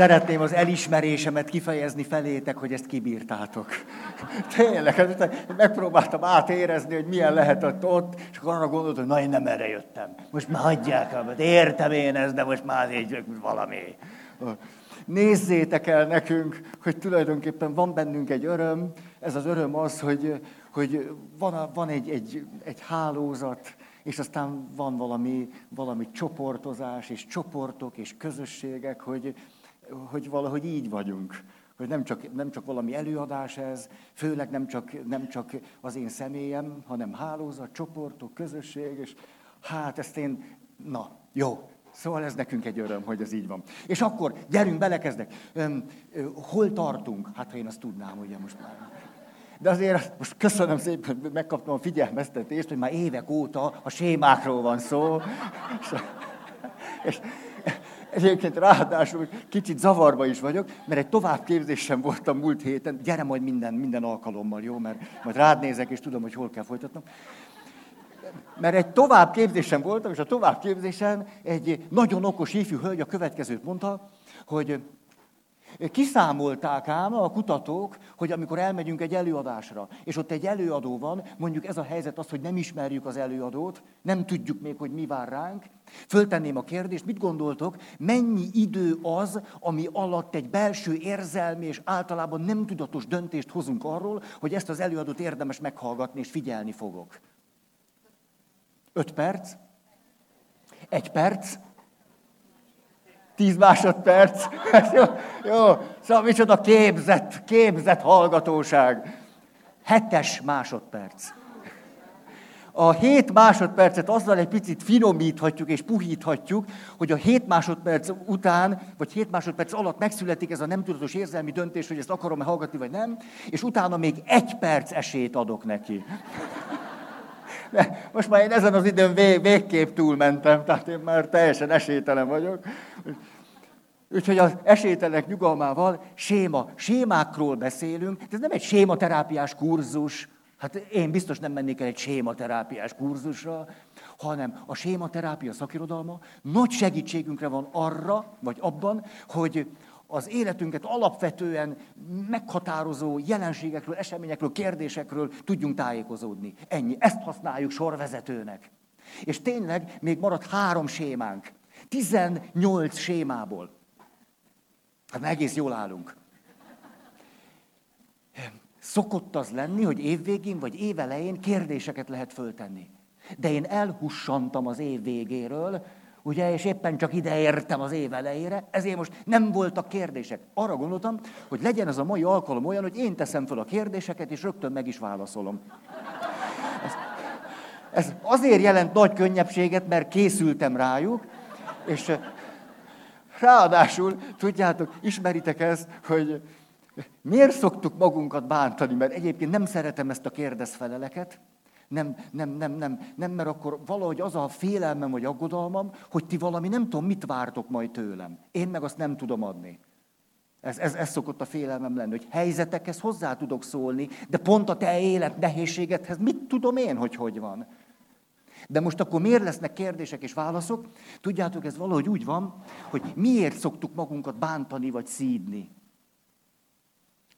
Szeretném az elismerésemet kifejezni felétek, hogy ezt kibírtátok. Tényleg, hát megpróbáltam átérezni, hogy milyen lehetett ott, és akkor arra gondoltam, hogy na én nem erre jöttem. Most már hagyják el, értem én ezt, de most már így valami. Nézzétek el nekünk, hogy tulajdonképpen van bennünk egy öröm. Ez az öröm az, hogy, hogy van, van egy, egy, egy hálózat, és aztán van valami, valami csoportozás, és csoportok, és közösségek, hogy, hogy valahogy így vagyunk. Hogy nem csak, nem csak valami előadás ez, főleg nem csak, nem csak az én személyem, hanem hálózat, csoportok, közösség, és hát ezt én, na, jó, Szóval ez nekünk egy öröm, hogy ez így van. És akkor gyerünk, belekezdek. Öm, ö, hol tartunk? Hát ha én azt tudnám, ugye most már. De azért most köszönöm szépen, hogy megkaptam a figyelmeztetést, hogy már évek óta a sémákról van szó. És, és egyébként ráadásul kicsit zavarba is vagyok, mert egy továbbképzésem voltam múlt héten. Gyere majd minden, minden alkalommal, jó? Mert majd rád nézek, és tudom, hogy hol kell folytatnom mert egy továbbképzésen voltam, és a továbbképzésen egy nagyon okos ifjú hölgy a következőt mondta, hogy Kiszámolták ám a kutatók, hogy amikor elmegyünk egy előadásra, és ott egy előadó van, mondjuk ez a helyzet az, hogy nem ismerjük az előadót, nem tudjuk még, hogy mi vár ránk, föltenném a kérdést, mit gondoltok, mennyi idő az, ami alatt egy belső érzelmi és általában nem tudatos döntést hozunk arról, hogy ezt az előadót érdemes meghallgatni és figyelni fogok. Öt perc? Egy perc? Tíz másodperc? jó, jó, szóval micsoda képzett, képzett hallgatóság. Hetes másodperc. A hét másodpercet azzal egy picit finomíthatjuk és puhíthatjuk, hogy a hét másodperc után, vagy hét másodperc alatt megszületik ez a nem tudatos érzelmi döntés, hogy ezt akarom-e hallgatni, vagy nem, és utána még egy perc esélyt adok neki. Most már én ezen az időn vég, végképp túlmentem, tehát én már teljesen esélytelen vagyok. Úgyhogy az esélytelenek nyugalmával séma, sémákról beszélünk, de ez nem egy sématerápiás kurzus, hát én biztos nem mennék el egy sématerápiás kurzusra, hanem a sématerápia szakirodalma nagy segítségünkre van arra, vagy abban, hogy az életünket alapvetően meghatározó jelenségekről, eseményekről, kérdésekről tudjunk tájékozódni. Ennyi. Ezt használjuk sorvezetőnek. És tényleg még maradt három sémánk. 18 sémából. Hát egész jól állunk. Szokott az lenni, hogy évvégén vagy évelején kérdéseket lehet föltenni. De én elhussantam az év végéről, ugye, és éppen csak ide értem az év elejére, ezért most nem voltak kérdések. Arra gondoltam, hogy legyen ez a mai alkalom olyan, hogy én teszem fel a kérdéseket, és rögtön meg is válaszolom. Ez, ez azért jelent nagy könnyebbséget, mert készültem rájuk, és ráadásul, tudjátok, ismeritek ezt, hogy miért szoktuk magunkat bántani, mert egyébként nem szeretem ezt a kérdezfeleleket, nem, nem, nem, nem, nem, mert akkor valahogy az a félelmem vagy aggodalmam, hogy ti valami nem tudom, mit vártok majd tőlem. Én meg azt nem tudom adni. Ez, ez, ez szokott a félelmem lenni, hogy helyzetekhez hozzá tudok szólni, de pont a te élet nehézségedhez mit tudom én, hogy hogy van. De most akkor miért lesznek kérdések és válaszok? Tudjátok, ez valahogy úgy van, hogy miért szoktuk magunkat bántani vagy szídni.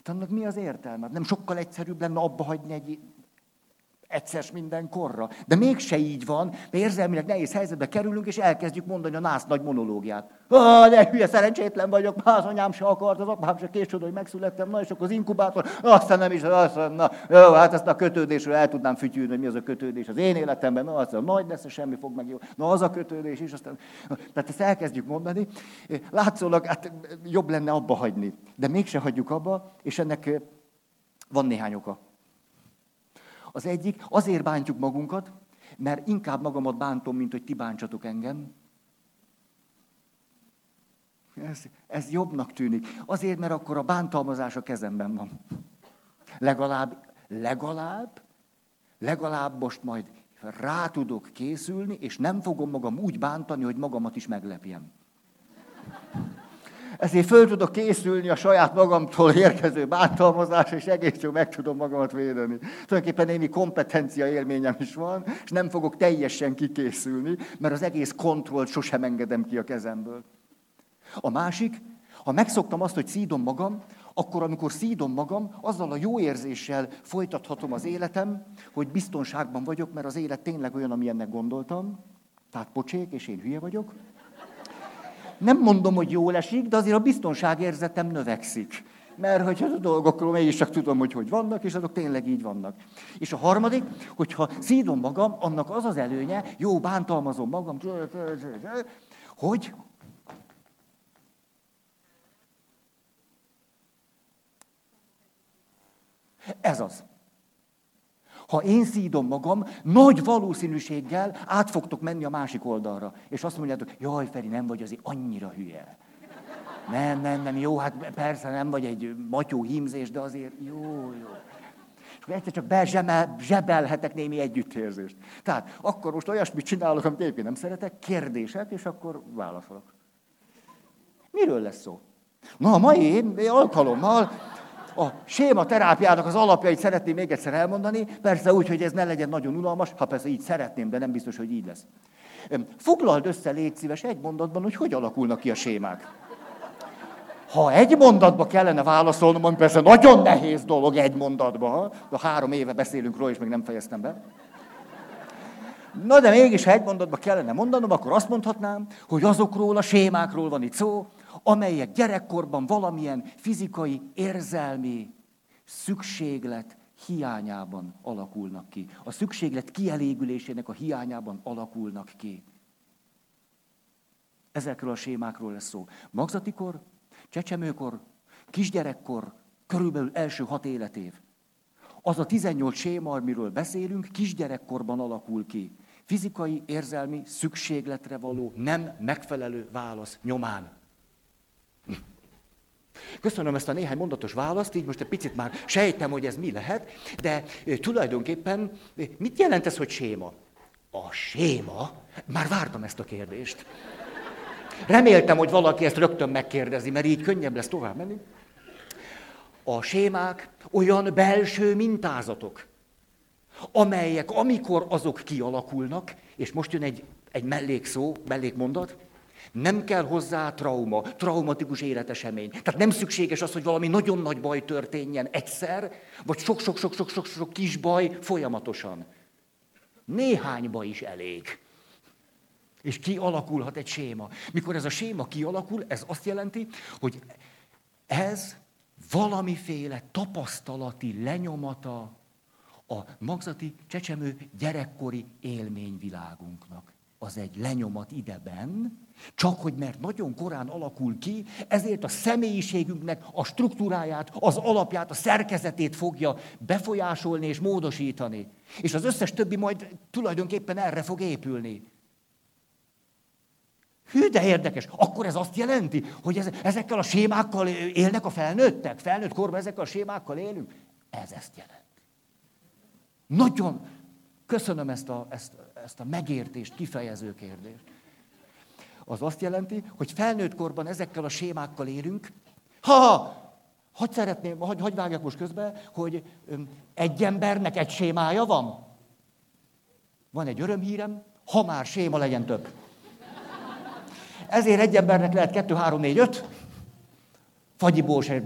Annak mi az értelme? Nem sokkal egyszerűbb lenne abba hagyni egy egyszer mindenkorra. De mégse így van, mert érzelmileg nehéz helyzetbe kerülünk, és elkezdjük mondani a nász nagy monológiát. Ah, de hülye, szerencsétlen vagyok, már az anyám se akart, az apám se később, hogy megszülettem, na és akkor az inkubátor, aztán nem is, aztán, na, jó, hát ezt a kötődésről el tudnám fütyülni, hogy mi az a kötődés az én életemben, na, aztán nagy lesz, semmi fog meg jó, na az a kötődés is, aztán, tehát ezt elkezdjük mondani. Látszólag, hát jobb lenne abba hagyni, de mégse hagyjuk abba, és ennek van néhány oka. Az egyik, azért bántjuk magunkat, mert inkább magamat bántom, mint hogy ti bántsatok engem. Ez, ez jobbnak tűnik. Azért, mert akkor a bántalmazás a kezemben van. Legalább, legalább, legalább most majd rá tudok készülni, és nem fogom magam úgy bántani, hogy magamat is meglepjem. Ezért föl tudok készülni a saját magamtól érkező bántalmazásra, és egész jól meg tudom magamat védeni. Tulajdonképpen némi kompetencia élményem is van, és nem fogok teljesen kikészülni, mert az egész kontrollt sosem engedem ki a kezemből. A másik, Ha megszoktam azt, hogy szídom magam, akkor amikor szídom magam, azzal a jó érzéssel folytathatom az életem, hogy biztonságban vagyok, mert az élet tényleg olyan, amilyennek gondoltam, tehát pocsék, és én hülye vagyok. Nem mondom, hogy jól esik, de azért a biztonságérzetem növekszik. Mert hogy a dolgokról mégis csak tudom, hogy hogy vannak, és azok tényleg így vannak. És a harmadik, hogyha szídom magam, annak az az előnye, jó, bántalmazom magam, hogy Ez az. Ha én szídom magam, nagy valószínűséggel át fogtok menni a másik oldalra. És azt mondjátok, jaj, Feri, nem vagy azért annyira hülye. Nem, nem, nem, jó, hát persze nem vagy egy matyó hímzés, de azért jó, jó. És akkor egyszer csak zsebelhetek némi együttérzést. Tehát akkor most olyasmit csinálok, amit egyébként nem szeretek, kérdések, és akkor válaszolok. Miről lesz szó? Na, a mai alkalommal a séma terápiának az alapjait szeretném még egyszer elmondani, persze úgy, hogy ez ne legyen nagyon unalmas, ha persze így szeretném, de nem biztos, hogy így lesz. Foglald össze, légy szíves, egy mondatban, hogy hogy alakulnak ki a sémák. Ha egy mondatba kellene válaszolnom, ami persze nagyon nehéz dolog egy mondatba, de három éve beszélünk róla, és még nem fejeztem be. Na de mégis, ha egy mondatba kellene mondanom, akkor azt mondhatnám, hogy azokról a sémákról van itt szó, amelyek gyerekkorban valamilyen fizikai, érzelmi szükséglet hiányában alakulnak ki. A szükséglet kielégülésének a hiányában alakulnak ki. Ezekről a sémákról lesz szó. Magzatikor, csecsemőkor, kisgyerekkor, körülbelül első hat életév. Az a 18 séma, amiről beszélünk, kisgyerekkorban alakul ki. Fizikai, érzelmi, szükségletre való, nem megfelelő válasz nyomán. Köszönöm ezt a néhány mondatos választ, így most egy picit már sejtem, hogy ez mi lehet, de tulajdonképpen mit jelent ez, hogy séma? A séma? Már vártam ezt a kérdést. Reméltem, hogy valaki ezt rögtön megkérdezi, mert így könnyebb lesz tovább menni. A sémák olyan belső mintázatok, amelyek, amikor azok kialakulnak, és most jön egy, egy mellékszó, mellékmondat, nem kell hozzá trauma, traumatikus életesemény. Tehát nem szükséges az, hogy valami nagyon nagy baj történjen egyszer, vagy sok-sok-sok-sok-sok kis baj folyamatosan. Néhány baj is elég. És kialakulhat egy séma. Mikor ez a séma kialakul, ez azt jelenti, hogy ez valamiféle tapasztalati lenyomata a magzati, csecsemő, gyerekkori élményvilágunknak. Az egy lenyomat ideben, csak hogy mert nagyon korán alakul ki, ezért a személyiségünknek a struktúráját, az alapját, a szerkezetét fogja befolyásolni és módosítani. És az összes többi majd tulajdonképpen erre fog épülni. Hű, de érdekes. Akkor ez azt jelenti, hogy ez, ezekkel a sémákkal élnek a felnőttek? Felnőtt korban ezekkel a sémákkal élünk? Ez ezt jelenti. Nagyon köszönöm ezt a, ezt, ezt a megértést, kifejező kérdést az azt jelenti, hogy felnőtt korban ezekkel a sémákkal érünk. Ha, ha hogy szeretném, hogy, hogy vágjak most közbe, hogy egy embernek egy sémája van? Van egy örömhírem, ha már séma legyen több. Ezért egy embernek lehet kettő, három, négy, öt. Fagyiból se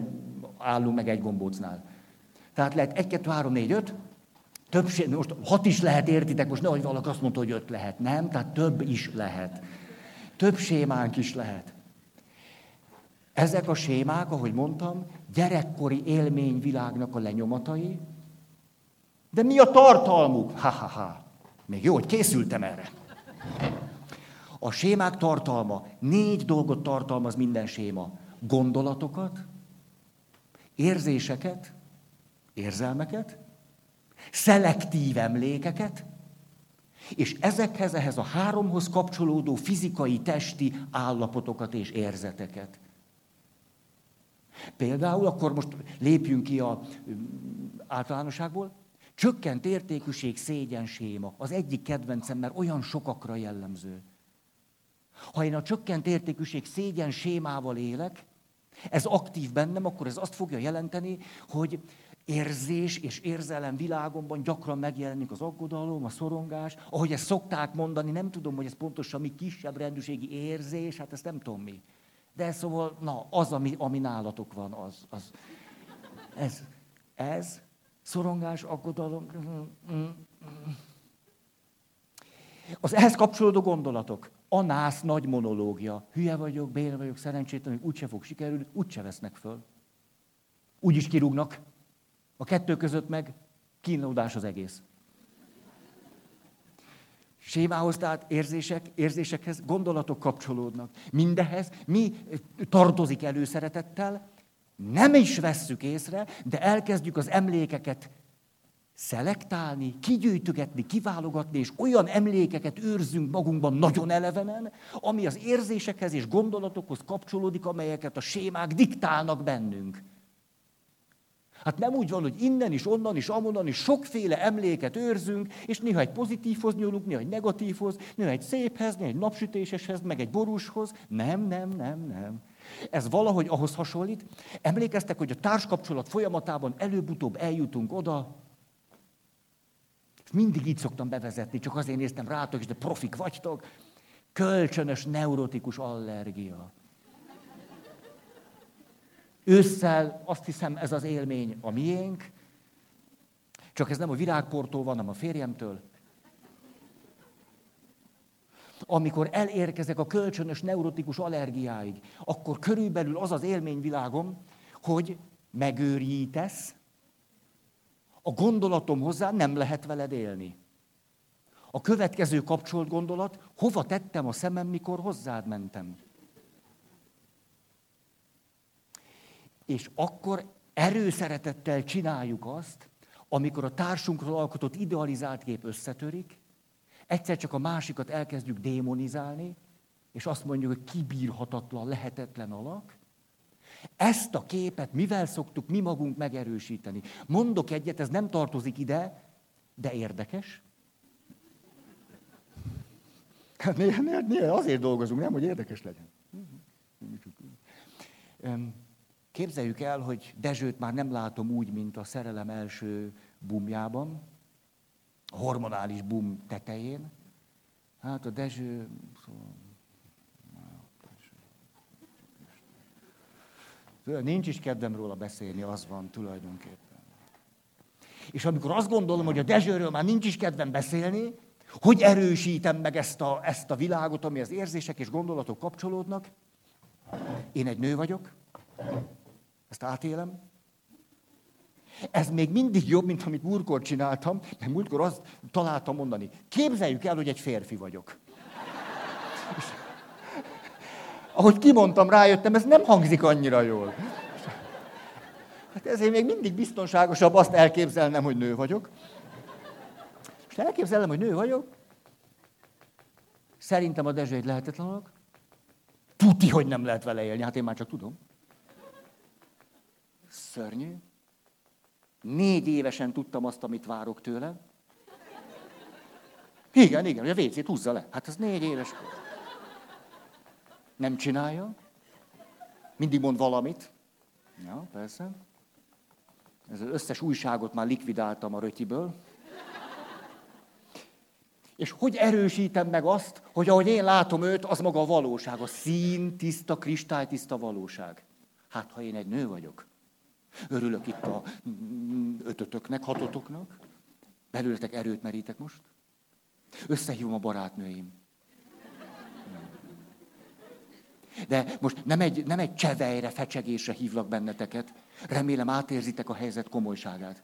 állunk meg egy gombócnál. Tehát lehet egy, kettő, három, négy, öt. Több, most hat is lehet, értitek, most nehogy valaki azt mondta, hogy öt lehet. Nem, tehát több is lehet. Több sémánk is lehet. Ezek a sémák, ahogy mondtam, gyerekkori élményvilágnak a lenyomatai, de mi a tartalmuk? Ha-ha-ha. Még jó, hogy készültem erre. A sémák tartalma, négy dolgot tartalmaz minden séma. Gondolatokat, érzéseket, érzelmeket, szelektív emlékeket, és ezekhez, ehhez a háromhoz kapcsolódó fizikai, testi állapotokat és érzeteket. Például, akkor most lépjünk ki a általánosságból, csökkent értékűség, szégyen séma. Az egyik kedvencem, mert olyan sokakra jellemző. Ha én a csökkent értékűség szégyen sémával élek, ez aktív bennem, akkor ez azt fogja jelenteni, hogy érzés és érzelem világomban gyakran megjelenik az aggodalom, a szorongás. Ahogy ezt szokták mondani, nem tudom, hogy ez pontosan mi kisebb rendűségi érzés, hát ezt nem tudom mi. De szóval, na, az, ami, ami nálatok van, az, az. Ez, ez, szorongás, aggodalom. Az ehhez kapcsolódó gondolatok. A nász nagy monológia. Hülye vagyok, béna vagyok, szerencsétlen, úgyse fog sikerülni, úgyse vesznek föl. Úgy is kirúgnak. A kettő között meg kínlódás az egész. Sémához, tehát érzések, érzésekhez gondolatok kapcsolódnak. Mindehez mi tartozik előszeretettel, nem is vesszük észre, de elkezdjük az emlékeket szelektálni, kigyűjtögetni, kiválogatni, és olyan emlékeket őrzünk magunkban nagyon elevenen, ami az érzésekhez és gondolatokhoz kapcsolódik, amelyeket a sémák diktálnak bennünk. Hát nem úgy van, hogy innen is, onnan is, amonnan is sokféle emléket őrzünk, és néha egy pozitívhoz nyúlunk, néha egy negatívhoz, néha egy széphez, néha egy napsütéseshez, meg egy borúshoz. Nem, nem, nem, nem. Ez valahogy ahhoz hasonlít. Emlékeztek, hogy a társkapcsolat folyamatában előbb-utóbb eljutunk oda, mindig így szoktam bevezetni, csak azért néztem rátok, és de profik vagytok. Kölcsönös neurotikus allergia. Ősszel azt hiszem ez az élmény a miénk, csak ez nem a virágportól van, hanem a férjemtől. Amikor elérkezek a kölcsönös neurotikus allergiáig, akkor körülbelül az az élményvilágom, hogy megőrítesz, a gondolatom hozzá nem lehet veled élni. A következő kapcsolt gondolat, hova tettem a szemem, mikor hozzád mentem. És akkor erőszeretettel csináljuk azt, amikor a társunkról alkotott idealizált kép összetörik, egyszer csak a másikat elkezdjük démonizálni, és azt mondjuk, hogy kibírhatatlan, lehetetlen alak. Ezt a képet mivel szoktuk mi magunk megerősíteni? Mondok egyet, ez nem tartozik ide, de érdekes. Hát néha, néha, azért dolgozunk, nem, hogy érdekes legyen. Képzeljük el, hogy Dezsőt már nem látom úgy, mint a szerelem első bumjában, a hormonális bum tetején. Hát a Dezső... Szóval, nincs is kedvem róla beszélni, az van tulajdonképpen. És amikor azt gondolom, hogy a Dezsőről már nincs is kedvem beszélni, hogy erősítem meg ezt a, ezt a világot, ami az érzések és gondolatok kapcsolódnak? Én egy nő vagyok, ezt átélem. Ez még mindig jobb, mint amit múltkor csináltam, mert múltkor azt találtam mondani. Képzeljük el, hogy egy férfi vagyok. És, ahogy kimondtam, rájöttem, ez nem hangzik annyira jól. Hát ezért még mindig biztonságosabb azt elképzelnem, hogy nő vagyok. És elképzelem, hogy nő vagyok. Szerintem a Dezső egy lehetetlen alak. Tuti, hogy nem lehet vele élni, hát én már csak tudom. Szörnyű. Négy évesen tudtam azt, amit várok tőle. Igen, igen, hogy a WC-t húzza le. Hát az négy éves. Nem csinálja. Mindig mond valamit. Ja, persze. Ez az összes újságot már likvidáltam a rötiből. És hogy erősítem meg azt, hogy ahogy én látom őt, az maga a valóság, a szín, tiszta, kristálytiszta valóság. Hát, ha én egy nő vagyok, Örülök itt a ötötöknek, hatotoknak. Belőletek erőt merítek most. Összehívom a barátnőim. De most nem egy, nem egy csevejre, fecsegésre hívlak benneteket. Remélem átérzitek a helyzet komolyságát.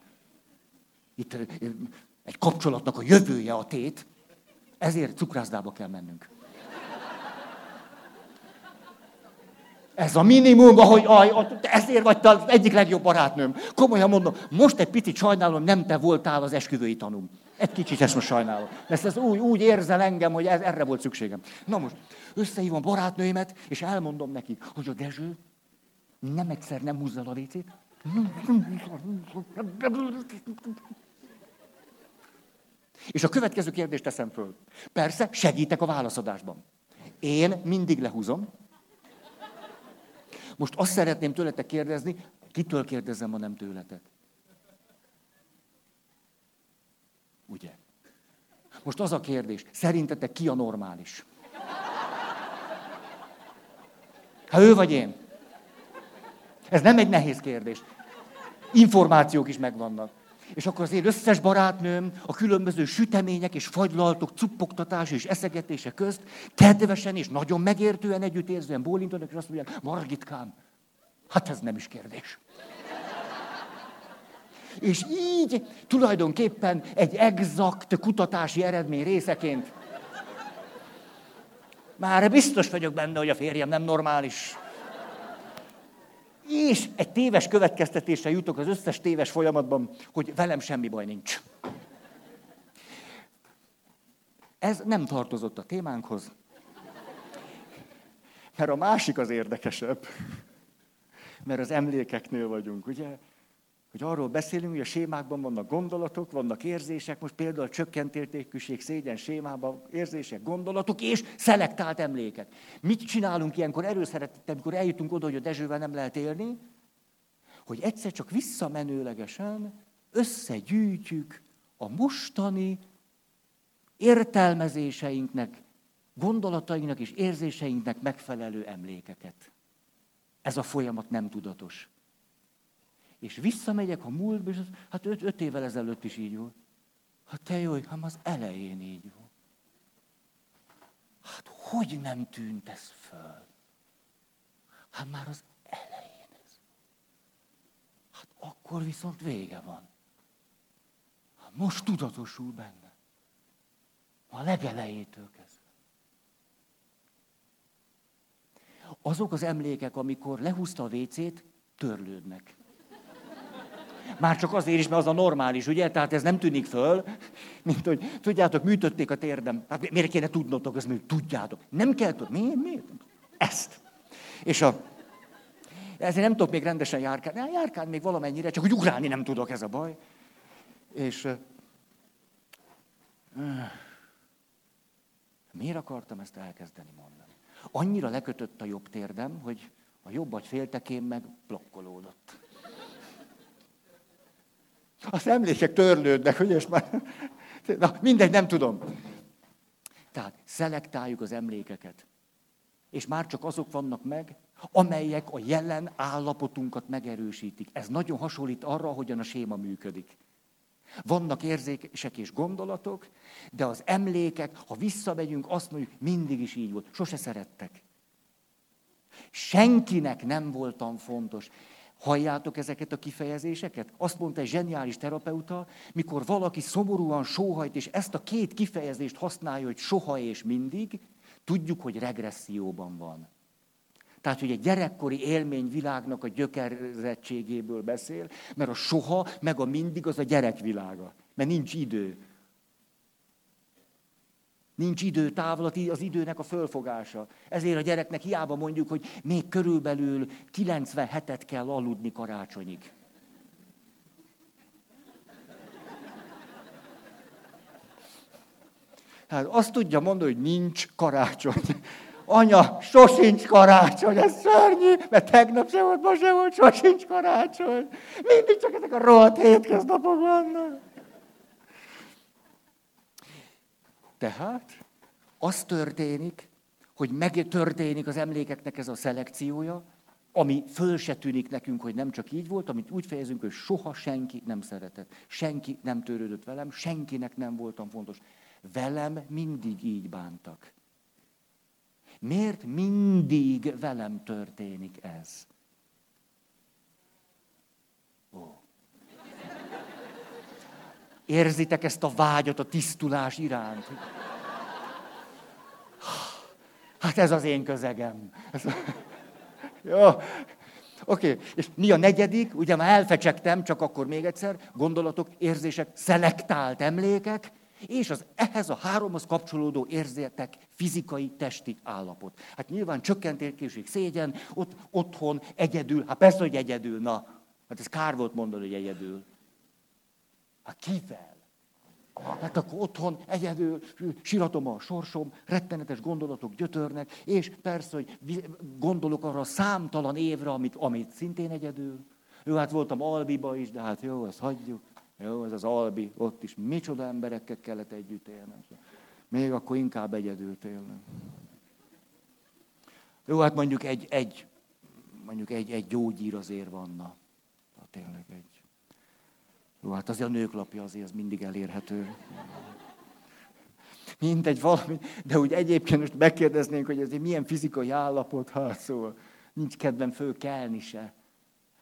Itt egy kapcsolatnak a jövője a tét, ezért cukrászdába kell mennünk. Ez a minimum, ahogy aj, ezért vagy te az egyik legjobb barátnőm. Komolyan mondom, most egy picit sajnálom, nem te voltál az esküvői tanúm. Egy kicsit ezt most sajnálom. Mert ez úgy, úgy érzel engem, hogy ez, erre volt szükségem. Na most, összehívom barátnőimet, és elmondom nekik, hogy a Dezső nem egyszer nem húzza a vécét. És a következő kérdést teszem föl. Persze, segítek a válaszadásban. Én mindig lehúzom, most azt szeretném tőletek kérdezni, kitől kérdezem, ha nem tőletek? Ugye? Most az a kérdés, szerintetek ki a normális? Hát ő vagy én. Ez nem egy nehéz kérdés. Információk is megvannak. És akkor az én összes barátnőm a különböző sütemények és fagylaltok, cuppogtatás és eszegetése közt kedvesen és nagyon megértően együttérzően bólintanak, és azt mondják, Margitkám, hát ez nem is kérdés. És így tulajdonképpen egy exakt kutatási eredmény részeként már biztos vagyok benne, hogy a férjem nem normális. És egy téves következtetésre jutok az összes téves folyamatban, hogy velem semmi baj nincs. Ez nem tartozott a témánkhoz, mert a másik az érdekesebb. Mert az emlékeknél vagyunk, ugye? Hogy arról beszélünk, hogy a sémákban vannak gondolatok, vannak érzések, most például a csökkent értékűség, szégyen sémában érzések, gondolatok és szelektált emlékek. Mit csinálunk ilyenkor erőszeretettel, amikor eljutunk oda, hogy a Dezsővel nem lehet élni? Hogy egyszer csak visszamenőlegesen összegyűjtjük a mostani értelmezéseinknek, gondolatainknak és érzéseinknek megfelelő emlékeket. Ez a folyamat nem tudatos. És visszamegyek a múltba, és az, hát öt, öt évvel ezelőtt is így volt. Hát te jó, hát az elején így volt. Hát hogy nem tűnt ez föl? Hát már az elején ez. Hát akkor viszont vége van. Hát most tudatosul benne. A legelejétől kezdve. Azok az emlékek, amikor lehúzta a vécét, törlődnek. Már csak azért is, mert az a normális, ugye? Tehát ez nem tűnik föl, mint hogy tudjátok, műtötték a térdem. Hát miért kéne tudnotok, ezt még tudjátok. Nem kell tudni. Miért? Miért? Ezt. És a, ezért nem tudok még rendesen járkálni. Hát járkálni még valamennyire, csak hogy ugrálni nem tudok, ez a baj. És miért akartam ezt elkezdeni mondani? Annyira lekötött a jobb térdem, hogy a jobb agy féltekén meg blokkolódott. Az emlékek törlődnek, hogy és már... Na, mindegy, nem tudom. Tehát szelektáljuk az emlékeket. És már csak azok vannak meg, amelyek a jelen állapotunkat megerősítik. Ez nagyon hasonlít arra, hogyan a séma működik. Vannak érzések és gondolatok, de az emlékek, ha visszamegyünk, azt mondjuk, mindig is így volt. Sose szerettek. Senkinek nem voltam fontos. Halljátok ezeket a kifejezéseket? Azt mondta egy zseniális terapeuta, mikor valaki szomorúan sóhajt, és ezt a két kifejezést használja, hogy soha és mindig, tudjuk, hogy regresszióban van. Tehát, hogy egy gyerekkori élményvilágnak a gyökerezettségéből beszél, mert a soha, meg a mindig az a gyerekvilága. Mert nincs idő. Nincs idő távlati az időnek a fölfogása. Ezért a gyereknek hiába mondjuk, hogy még körülbelül 97-et kell aludni karácsonyig. Hát azt tudja mondani, hogy nincs karácsony. Anya, sosincs karácsony, ez szörnyű, mert tegnap se volt, ma se volt, sosincs karácsony. Mindig csak ezek a rohadt hétköznapok vannak. Tehát az történik, hogy megtörténik az emlékeknek ez a szelekciója, ami föl se tűnik nekünk, hogy nem csak így volt, amit úgy fejezünk, hogy soha senki nem szeretett, senki nem törődött velem, senkinek nem voltam fontos. Velem mindig így bántak. Miért mindig velem történik ez? Érzitek ezt a vágyat a tisztulás iránt? Hát ez az én közegem. Jó. Oké, okay. és mi a negyedik? Ugye már elfecsegtem, csak akkor még egyszer, gondolatok, érzések, szelektált emlékek, és az ehhez a háromhoz kapcsolódó érzétek fizikai, testi állapot. Hát nyilván csökkentéség, szégyen, ott, otthon, egyedül, hát persze, hogy egyedül, na, hát ez kár volt mondani, hogy egyedül. Hát kivel? Hát akkor otthon egyedül síratom a sorsom, rettenetes gondolatok gyötörnek, és persze, hogy gondolok arra számtalan évre, amit, amit szintén egyedül. Jó, hát voltam Albiba is, de hát jó, ezt hagyjuk. Jó, ez az Albi, ott is micsoda emberekkel kellett együtt élnem. Még akkor inkább egyedül élnem. Jó, hát mondjuk egy, egy, mondjuk egy, egy gyógyír azért vanna. Hát tényleg egy. Jó, hát azért a nőklapja azért az mindig elérhető. Mindegy valami, de úgy egyébként most megkérdeznénk, hogy ez egy milyen fizikai állapot, hát nincs kedvem fölkelni se.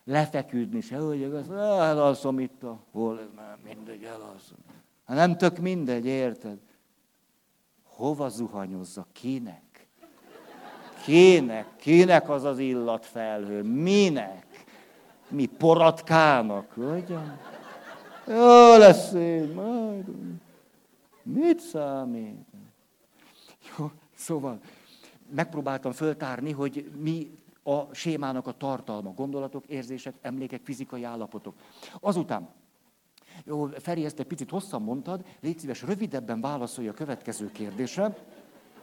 Lefeküdni se, hogy az, elalszom itt a, hol, mindegy, elalszom. Hát nem tök mindegy, érted? Hova zuhanyozza? Kinek? Kinek? Kinek az az illatfelhő? Minek? Mi poratkának? Ugyan? Jó lesz én, majd. Mit számít? Jó, szóval megpróbáltam föltárni, hogy mi a sémának a tartalma, gondolatok, érzések, emlékek, fizikai állapotok. Azután, jó, Feri, ezt egy picit hosszan mondtad, légy szíves, rövidebben válaszolj a következő kérdésre,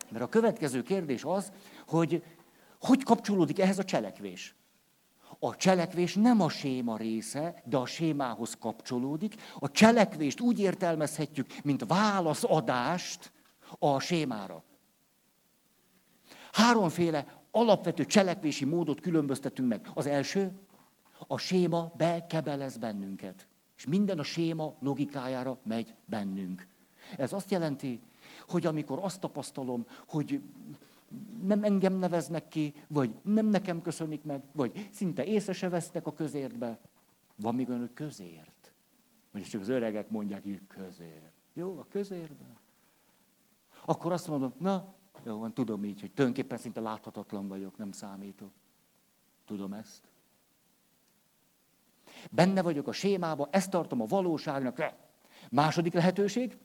mert a következő kérdés az, hogy hogy kapcsolódik ehhez a cselekvés. A cselekvés nem a séma része, de a sémához kapcsolódik. A cselekvést úgy értelmezhetjük, mint válaszadást a sémára. Háromféle alapvető cselekvési módot különböztetünk meg. Az első, a séma bekebelez bennünket. És minden a séma logikájára megy bennünk. Ez azt jelenti, hogy amikor azt tapasztalom, hogy nem engem neveznek ki, vagy nem nekem köszönik meg, vagy szinte észre se vesznek a közértbe. Van még olyan, hogy közért. Vagy csak az öregek mondják, hogy közért. Jó, a közértbe. Akkor azt mondom, na, jó, van, tudom így, hogy tulajdonképpen szinte láthatatlan vagyok, nem számítok. Tudom ezt. Benne vagyok a sémába, ezt tartom a valóságnak. Második lehetőség,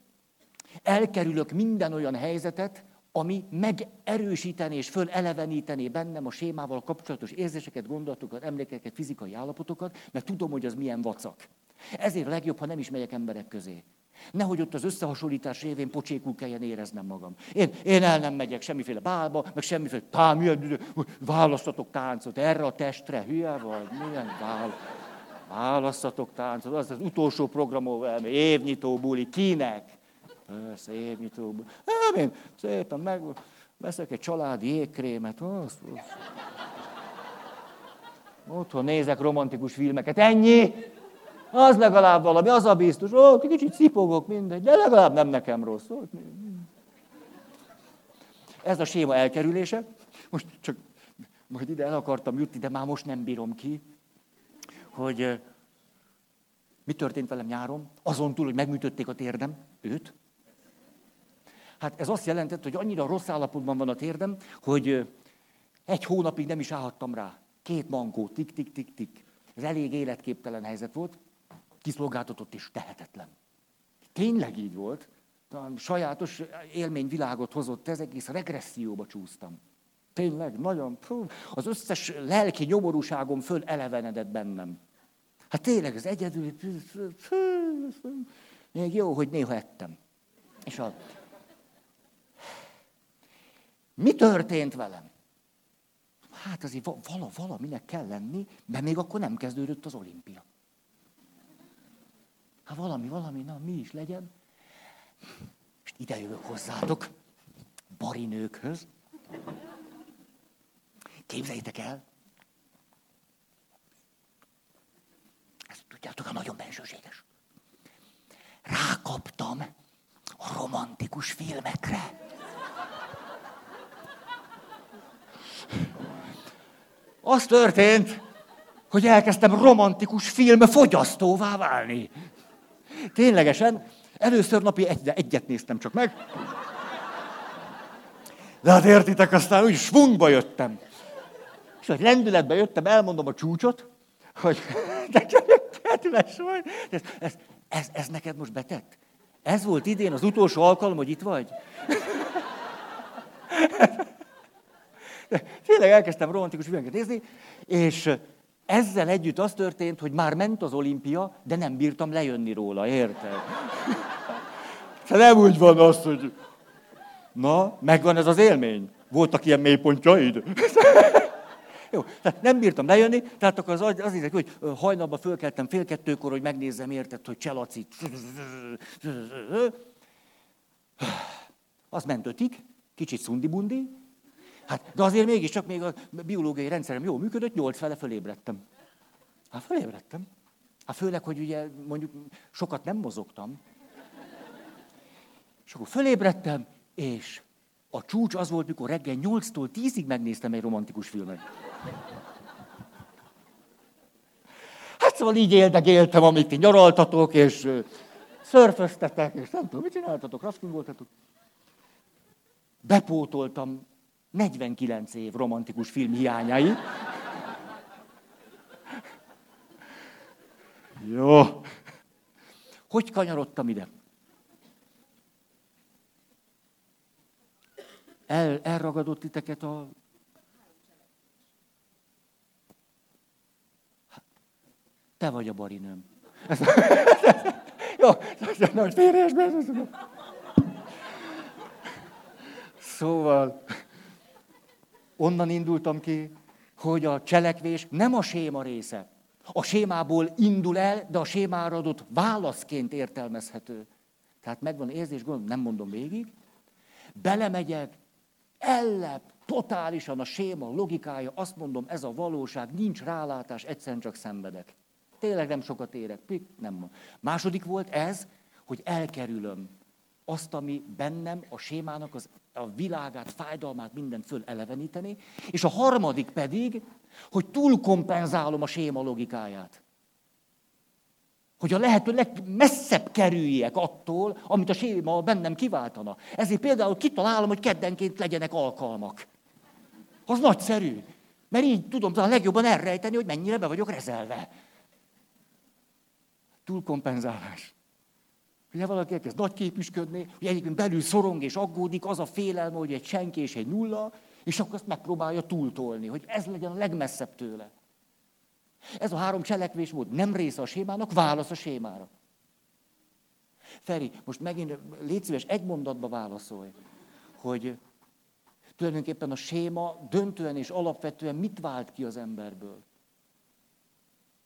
elkerülök minden olyan helyzetet, ami megerősítené és fölelevenítené bennem a sémával kapcsolatos érzéseket, gondolatokat, emlékeket, fizikai állapotokat, mert tudom, hogy az milyen vacak. Ezért legjobb, ha nem is megyek emberek közé. Nehogy ott az összehasonlítás révén pocsékul kelljen éreznem magam. Én, én el nem megyek semmiféle bálba, meg semmiféle, tá, milyen, választatok táncot erre a testre, hülye vagy, milyen vál, választatok táncot, az az utolsó programó, évnyitó buli, kinek? Évnyitó buli. Nem, én szépen meg, veszek egy családi jégkrémet, azt. Otthon nézek romantikus filmeket, ennyi! Az legalább valami, az a biztos. Ó, kicsit szipogok, mindegy, de legalább nem nekem rossz. Ez a séma elkerülése. Most csak majd ide el akartam jutni, de már most nem bírom ki, hogy mi történt velem nyáron, azon túl, hogy megműtötték a térdem, őt. Hát ez azt jelentett, hogy annyira rossz állapotban van a térdem, hogy egy hónapig nem is állhattam rá. Két mankó, tik-tik-tik-tik. Ez elég életképtelen helyzet volt kiszolgáltatott és tehetetlen. Tényleg így volt. Sajátos élményvilágot hozott, ez egész regresszióba csúsztam. Tényleg, nagyon. Pú, az összes lelki nyomorúságom föl elevenedett bennem. Hát tényleg, az egyedül... Még jó, hogy néha ettem. És a... Mi történt velem? Hát azért vala, valaminek kell lenni, mert még akkor nem kezdődött az olimpia. Hát valami, valami, na mi is legyen. És ide jövök hozzátok, barinőkhöz. Képzeljétek el, ezt tudjátok, a nagyon bensőséges. Rákaptam a romantikus filmekre. Az történt, hogy elkezdtem romantikus film fogyasztóvá válni. Ténylegesen, először napi egy, egyet néztem csak meg. De hát értitek, aztán úgy svungba jöttem. És hogy lendületbe jöttem, elmondom a csúcsot, hogy de kedves vagy. Ez, ez, ez, ez neked most betett? Ez volt idén az utolsó alkalom, hogy itt vagy? De tényleg elkezdtem romantikus filmeket nézni, és ezzel együtt az történt, hogy már ment az olimpia, de nem bírtam lejönni róla, érted? Hát nem úgy van az, hogy na, megvan ez az élmény. Voltak ilyen mélypontjaid? Jó, tehát nem bírtam lejönni, tehát akkor az, az az hogy hajnalban fölkeltem fél kettőkor, hogy megnézzem, érted, hogy Cselaci. Az ment ötig, kicsit szundi-bundi, Hát, de azért mégiscsak még a biológiai rendszerem jól működött, nyolc fele fölébredtem. Hát fölébredtem. Hát főleg, hogy ugye mondjuk sokat nem mozogtam. És akkor fölébredtem, és a csúcs az volt, mikor reggel 8-tól 10-ig megnéztem egy romantikus filmet. Hát szóval így éltem, amit ti nyaraltatok, és szörföztetek, és nem tudom, mit csináltatok, raftingoltatok. Bepótoltam 49 év romantikus film hiányai. Jó. Hogy kanyarodtam ide? El, elragadott titeket a... Te vagy a barinőm. Jó, nem félreesben. Szóval, onnan indultam ki, hogy a cselekvés nem a séma része. A sémából indul el, de a sémára adott válaszként értelmezhető. Tehát megvan érzés, gondolom, nem mondom végig. Belemegyek, ellep, totálisan a séma logikája, azt mondom, ez a valóság, nincs rálátás, egyszerűen csak szenvedek. Tényleg nem sokat érek, pik, nem. Második volt ez, hogy elkerülöm azt, ami bennem a sémának az, a világát, fájdalmát, mindent föl eleveníteni, és a harmadik pedig, hogy túlkompenzálom a séma logikáját. Hogy a lehető legmesszebb kerüljek attól, amit a séma bennem kiváltana. Ezért például kitalálom, hogy keddenként legyenek alkalmak. Az nagyszerű. Mert így tudom a legjobban elrejteni, hogy mennyire be vagyok rezelve. Túlkompenzálás. Ugye valaki elkezd nagy képüsködni, hogy egyébként belül szorong és aggódik, az a félelme, hogy egy senki és egy nulla, és akkor azt megpróbálja túltolni, hogy ez legyen a legmesszebb tőle. Ez a három cselekvésmód nem része a sémának, válasz a sémára. Feri, most megint légy szíves, egy mondatba válaszolj, hogy tulajdonképpen a séma döntően és alapvetően mit vált ki az emberből.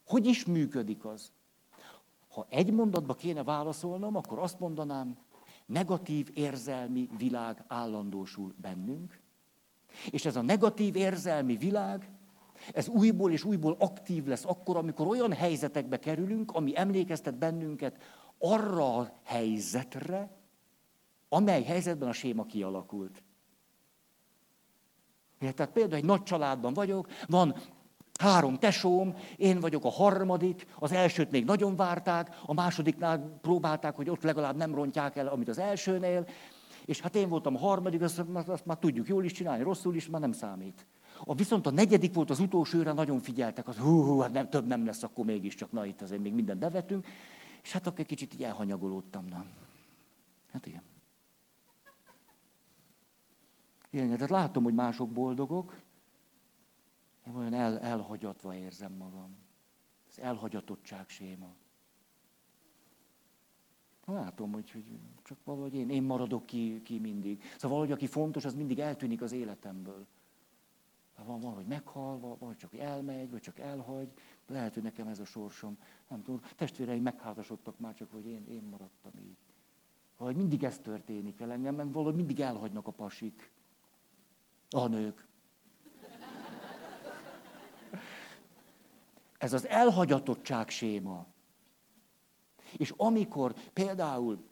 Hogy is működik az? Ha egy mondatba kéne válaszolnom, akkor azt mondanám, negatív érzelmi világ állandósul bennünk, és ez a negatív érzelmi világ, ez újból és újból aktív lesz akkor, amikor olyan helyzetekbe kerülünk, ami emlékeztet bennünket arra a helyzetre, amely helyzetben a séma kialakult. Tehát például egy nagy családban vagyok, van Három tesóm, én vagyok a harmadik, az elsőt még nagyon várták, a másodiknál próbálták, hogy ott legalább nem rontják el, amit az elsőnél, és hát én voltam a harmadik, azt, azt már tudjuk jól is csinálni, rosszul is, már nem számít. A viszont a negyedik volt az utolsó őre, nagyon figyeltek, az hú, hú, hát nem, több nem lesz, akkor mégiscsak, na itt azért még mindent bevetünk, és hát akkor egy kicsit így elhanyagolódtam, na. Hát igen. Igen, tehát látom, hogy mások boldogok, olyan el, elhagyatva érzem magam. Ez elhagyatottság séma. Látom, hogy, hogy csak valahogy én, én maradok ki, ki mindig. Szóval valahogy aki fontos, az mindig eltűnik az életemből. Van valahogy meghal, vagy csak elmegy, vagy csak elhagy. Lehet, hogy nekem ez a sorsom. Nem tudom, testvéreim megházasodtak már, csak hogy én, én maradtam így. Valahogy mindig ez történik velem, mert valahogy mindig elhagynak a pasik. A nők. Ez az elhagyatottság séma. És amikor például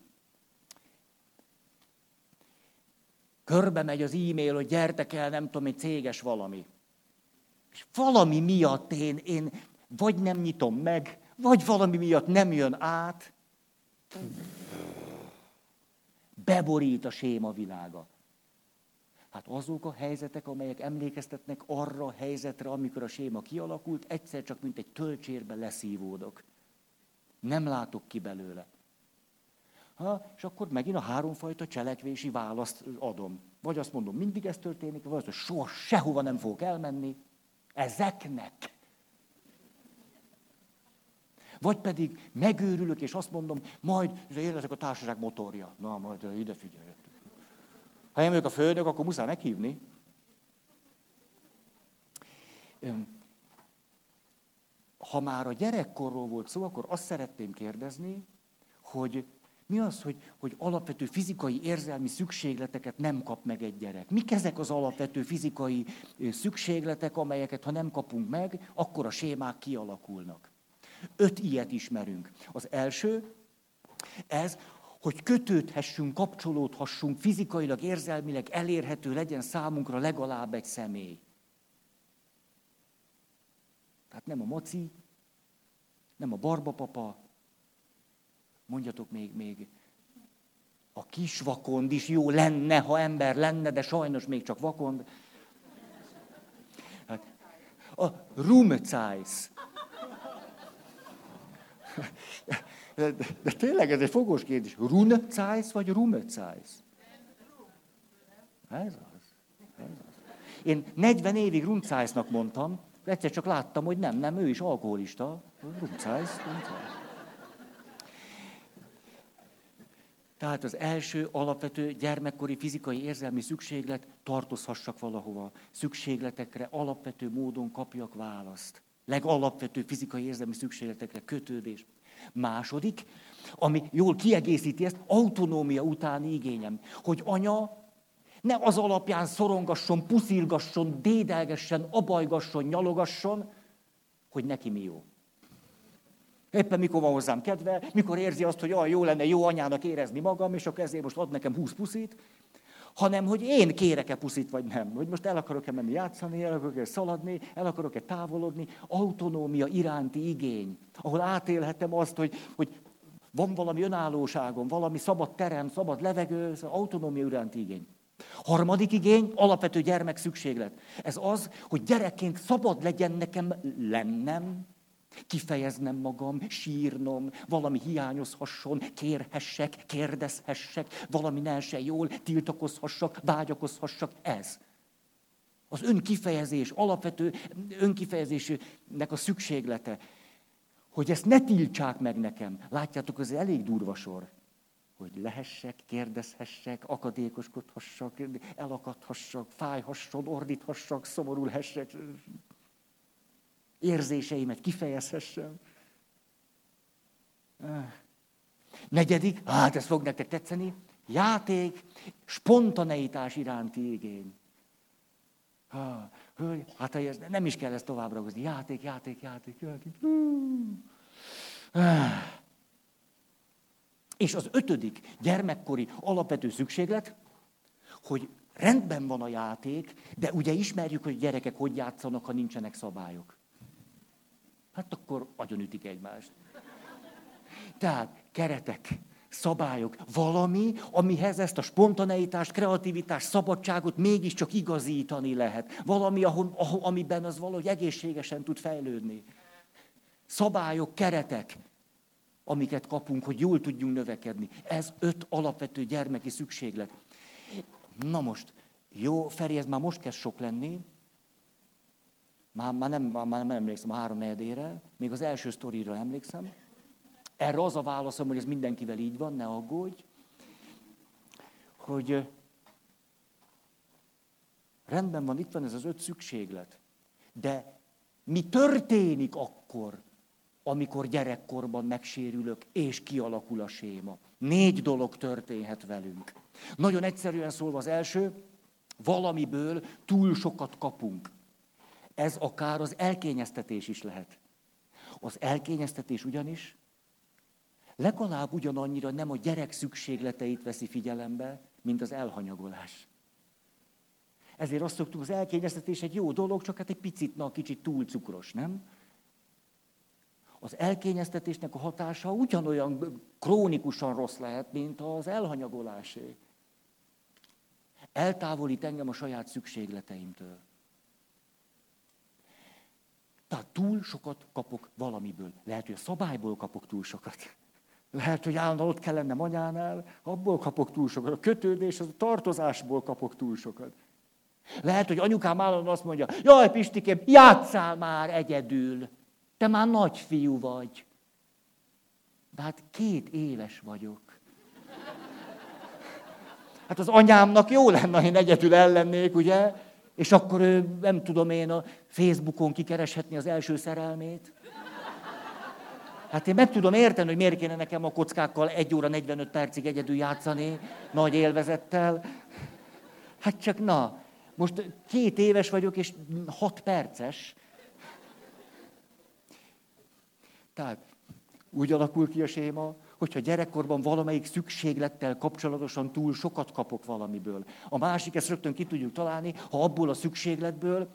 körbe megy az e-mail, hogy gyertek el, nem tudom, egy céges valami. És valami miatt én, én vagy nem nyitom meg, vagy valami miatt nem jön át, beborít a séma világa. Hát azok a helyzetek, amelyek emlékeztetnek arra a helyzetre, amikor a séma kialakult, egyszer csak mint egy tölcsérbe leszívódok. Nem látok ki belőle. Ha, és akkor megint a háromfajta cselekvési választ adom. Vagy azt mondom, mindig ez történik, vagy azt, hogy soha sehova nem fogok elmenni. Ezeknek. Vagy pedig megőrülök, és azt mondom, majd én a társaság motorja. Na, majd ide figyelj. Ha én vagyok a főnök, akkor muszáj meghívni. Ha már a gyerekkorról volt szó, akkor azt szeretném kérdezni, hogy Mi az, hogy, hogy alapvető fizikai érzelmi szükségleteket nem kap meg egy gyerek? Mik ezek az alapvető fizikai szükségletek, amelyeket ha nem kapunk meg, akkor a sémák kialakulnak? Öt ilyet ismerünk. Az első, ez, hogy kötődhessünk, kapcsolódhassunk, fizikailag, érzelmileg elérhető legyen számunkra legalább egy személy. Tehát nem a maci, nem a barbapapa, mondjatok még, még a kis vakond is jó lenne, ha ember lenne, de sajnos még csak vakond. Hát, a rumcájsz. De, de, de tényleg ez egy fogós kérdés. Runzais vagy rumcájsz? Ez az. Ez az. Én 40 évig rumcájsznak mondtam, egyszer csak láttam, hogy nem, nem, ő is alkoholista. Rumcájsz, rumcájsz. Tehát az első alapvető gyermekkori fizikai érzelmi szükséglet tartozhassak valahova. Szükségletekre alapvető módon kapjak választ. Legalapvető fizikai érzelmi szükségletekre kötődés. Második, ami jól kiegészíti ezt, autonómia utáni igényem. Hogy anya ne az alapján szorongasson, puszilgasson, dédelgessen, abajgasson, nyalogasson, hogy neki mi jó. Éppen mikor van hozzám kedve, mikor érzi azt, hogy olyan jó lenne jó anyának érezni magam, és akkor ezért most ad nekem húsz puszit, hanem hogy én kérek-e puszit, vagy nem. Hogy most el akarok-e menni játszani, el akarok-e szaladni, el akarok-e távolodni. Autonómia iránti igény, ahol átélhetem azt, hogy, hogy van valami önállóságom, valami szabad terem, szabad levegő, autonómia iránti igény. Harmadik igény, alapvető gyermek szükséglet. Ez az, hogy gyerekként szabad legyen nekem lennem, Kifejeznem magam, sírnom, valami hiányozhasson, kérhessek, kérdezhessek, valami ne se jól, tiltakozhassak, vágyakozhassak. Ez. Az önkifejezés, alapvető önkifejezésnek a szükséglete. Hogy ezt ne tiltsák meg nekem. Látjátok, ez elég durva sor. Hogy lehessek, kérdezhessek, akadékoskodhassak, elakadhassak, fájhasson, ordíthassak, szomorulhessek érzéseimet kifejezhessem. Negyedik, hát ez fog nektek tetszeni, játék, spontaneitás iránti igény. Hát ez, nem is kell ezt tovább ragozni. Játék, játék, játék, játék. És az ötödik gyermekkori alapvető szükséglet, hogy rendben van a játék, de ugye ismerjük, hogy gyerekek hogy játszanak, ha nincsenek szabályok. Hát akkor agyonütik egymást. Tehát keretek, szabályok, valami, amihez ezt a spontaneitást, kreativitást, szabadságot mégiscsak igazítani lehet. Valami, ahol, ahol, amiben az valahogy egészségesen tud fejlődni. Szabályok, keretek, amiket kapunk, hogy jól tudjunk növekedni. Ez öt alapvető gyermeki szükséglet. Na most, jó, Feri, ez már most kezd sok lenni, már, már, nem, már nem emlékszem a három negyedére, még az első sztorira emlékszem. Erre az a válaszom, hogy ez mindenkivel így van, ne aggódj, hogy rendben van, itt van ez az öt szükséglet, de mi történik akkor, amikor gyerekkorban megsérülök, és kialakul a séma? Négy dolog történhet velünk. Nagyon egyszerűen szólva az első, valamiből túl sokat kapunk. Ez akár az elkényeztetés is lehet. Az elkényeztetés ugyanis legalább ugyanannyira nem a gyerek szükségleteit veszi figyelembe, mint az elhanyagolás. Ezért azt szoktuk, az elkényeztetés egy jó dolog, csak hát egy picit, na, kicsit túl cukros, nem? Az elkényeztetésnek a hatása ugyanolyan krónikusan rossz lehet, mint az elhanyagolásé. Eltávolít engem a saját szükségleteimtől. Tehát túl sokat kapok valamiből. Lehet, hogy a szabályból kapok túl sokat. Lehet, hogy állandóan ott kell lennem anyánál, abból kapok túl sokat. A kötődés, az a tartozásból kapok túl sokat. Lehet, hogy anyukám állandóan azt mondja, jaj, Pistikém, játszál már egyedül. Te már nagy fiú vagy. De hát két éves vagyok. Hát az anyámnak jó lenne, ha én egyedül ellennék, ugye? És akkor ő, nem tudom én, a Facebookon kikereshetni az első szerelmét. Hát én meg tudom érteni, hogy miért kéne nekem a kockákkal egy óra 45 percig egyedül játszani, nagy élvezettel. Hát csak na, most két éves vagyok, és hat perces. Tehát úgy alakul ki a séma, hogyha gyerekkorban valamelyik szükséglettel kapcsolatosan túl sokat kapok valamiből. A másik, ezt rögtön ki tudjuk találni, ha abból a szükségletből,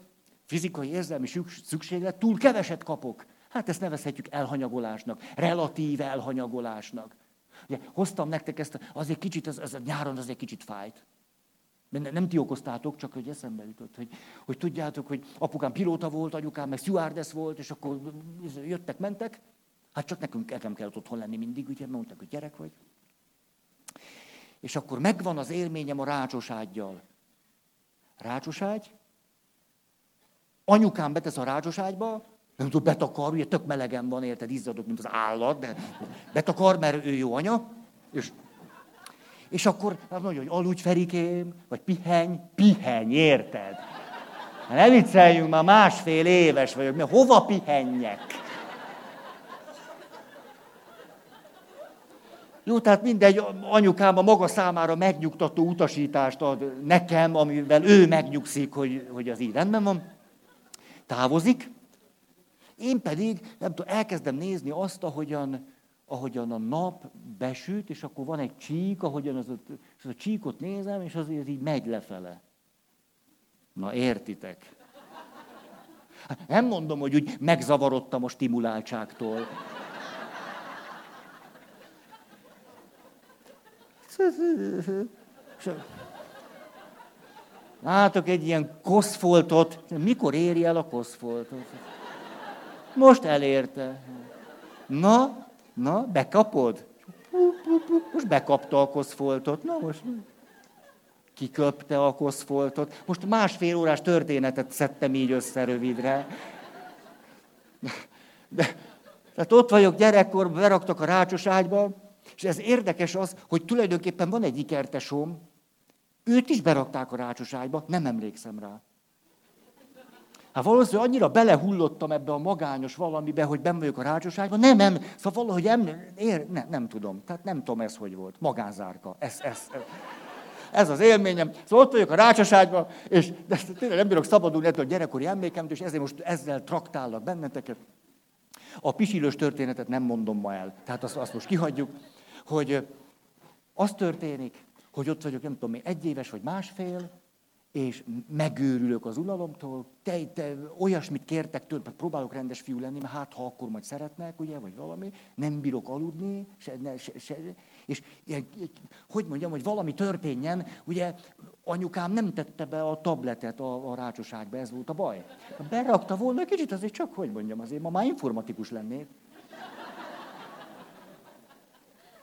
fizikai érzelmi szükséglet, túl keveset kapok. Hát ezt nevezhetjük elhanyagolásnak, relatív elhanyagolásnak. Ugye, hoztam nektek ezt, azért kicsit, ez, ez nyáron azért kicsit fájt. Nem, nem ti okoztátok, csak hogy eszembe jutott, hogy, hogy tudjátok, hogy apukám pilóta volt, anyukám meg stewardess volt, és akkor jöttek, mentek. Hát csak nekünk nekem kellett otthon lenni mindig, ugye mondták, hogy gyerek vagy. És akkor megvan az élményem a rácsos ágyjal. Anyukám betesz a rácsos ágyba, nem tudom, betakar, ugye tök melegen van, érted, izzadok, mint az állat, de betakar, mert ő jó anya, és, és akkor az mondja, hogy aludj Ferikém, vagy pihenj, pihenj, érted? Ne vicceljünk, már másfél éves vagyok, mert hova pihenjek? Jó, tehát mindegy, anyukám a maga számára megnyugtató utasítást ad nekem, amivel ő megnyugszik, hogy, hogy az így rendben van. Távozik, én pedig, nem tudom, elkezdem nézni azt, ahogyan, ahogyan a nap besüt, és akkor van egy csík, ahogyan az, az a csíkot nézem, és azért így megy lefele. Na értitek? Hát nem mondom, hogy úgy megzavarodtam a stimuláltságtól. Látok egy ilyen koszfoltot. Mikor éri el a koszfoltot? Most elérte. Na, na, bekapod? Most bekapta a koszfoltot. Na most kiköpte a koszfoltot. Most másfél órás történetet szedtem így össze rövidre. De, tehát ott vagyok gyerekkor, beraktak a rácsos ágyba, és ez érdekes az, hogy tulajdonképpen van egy ikertesóm, őt is berakták a rácsos ágyba, nem emlékszem rá. Hát valószínűleg annyira belehullottam ebbe a magányos valamibe, hogy ben vagyok a rácsoságban. Nem, nem. Szóval valahogy nem, ér, ne, nem tudom. Tehát nem tudom ez, hogy volt. Magánzárka. Ez, ez, ez, ez az élményem. Szóval ott vagyok a rácsoságban, és de tényleg nem bírok szabadulni ettől a gyerekkori emlékemt, és ezért most ezzel traktálnak benneteket. A pisilős történetet nem mondom ma el. Tehát azt, azt most kihagyjuk, hogy az történik, hogy ott vagyok, nem tudom én, egy éves vagy másfél, és megőrülök az unalomtól, te, te olyasmit kértek tőle, próbálok rendes fiú lenni, mert hát ha akkor majd szeretnek, ugye, vagy valami, nem bírok aludni, se, ne, se, se, és hogy mondjam, hogy valami történjen, ugye anyukám nem tette be a tabletet a, a rácsoságba, ez volt a baj. Berakta volna kicsit, azért csak, hogy mondjam, azért ma már informatikus lennék.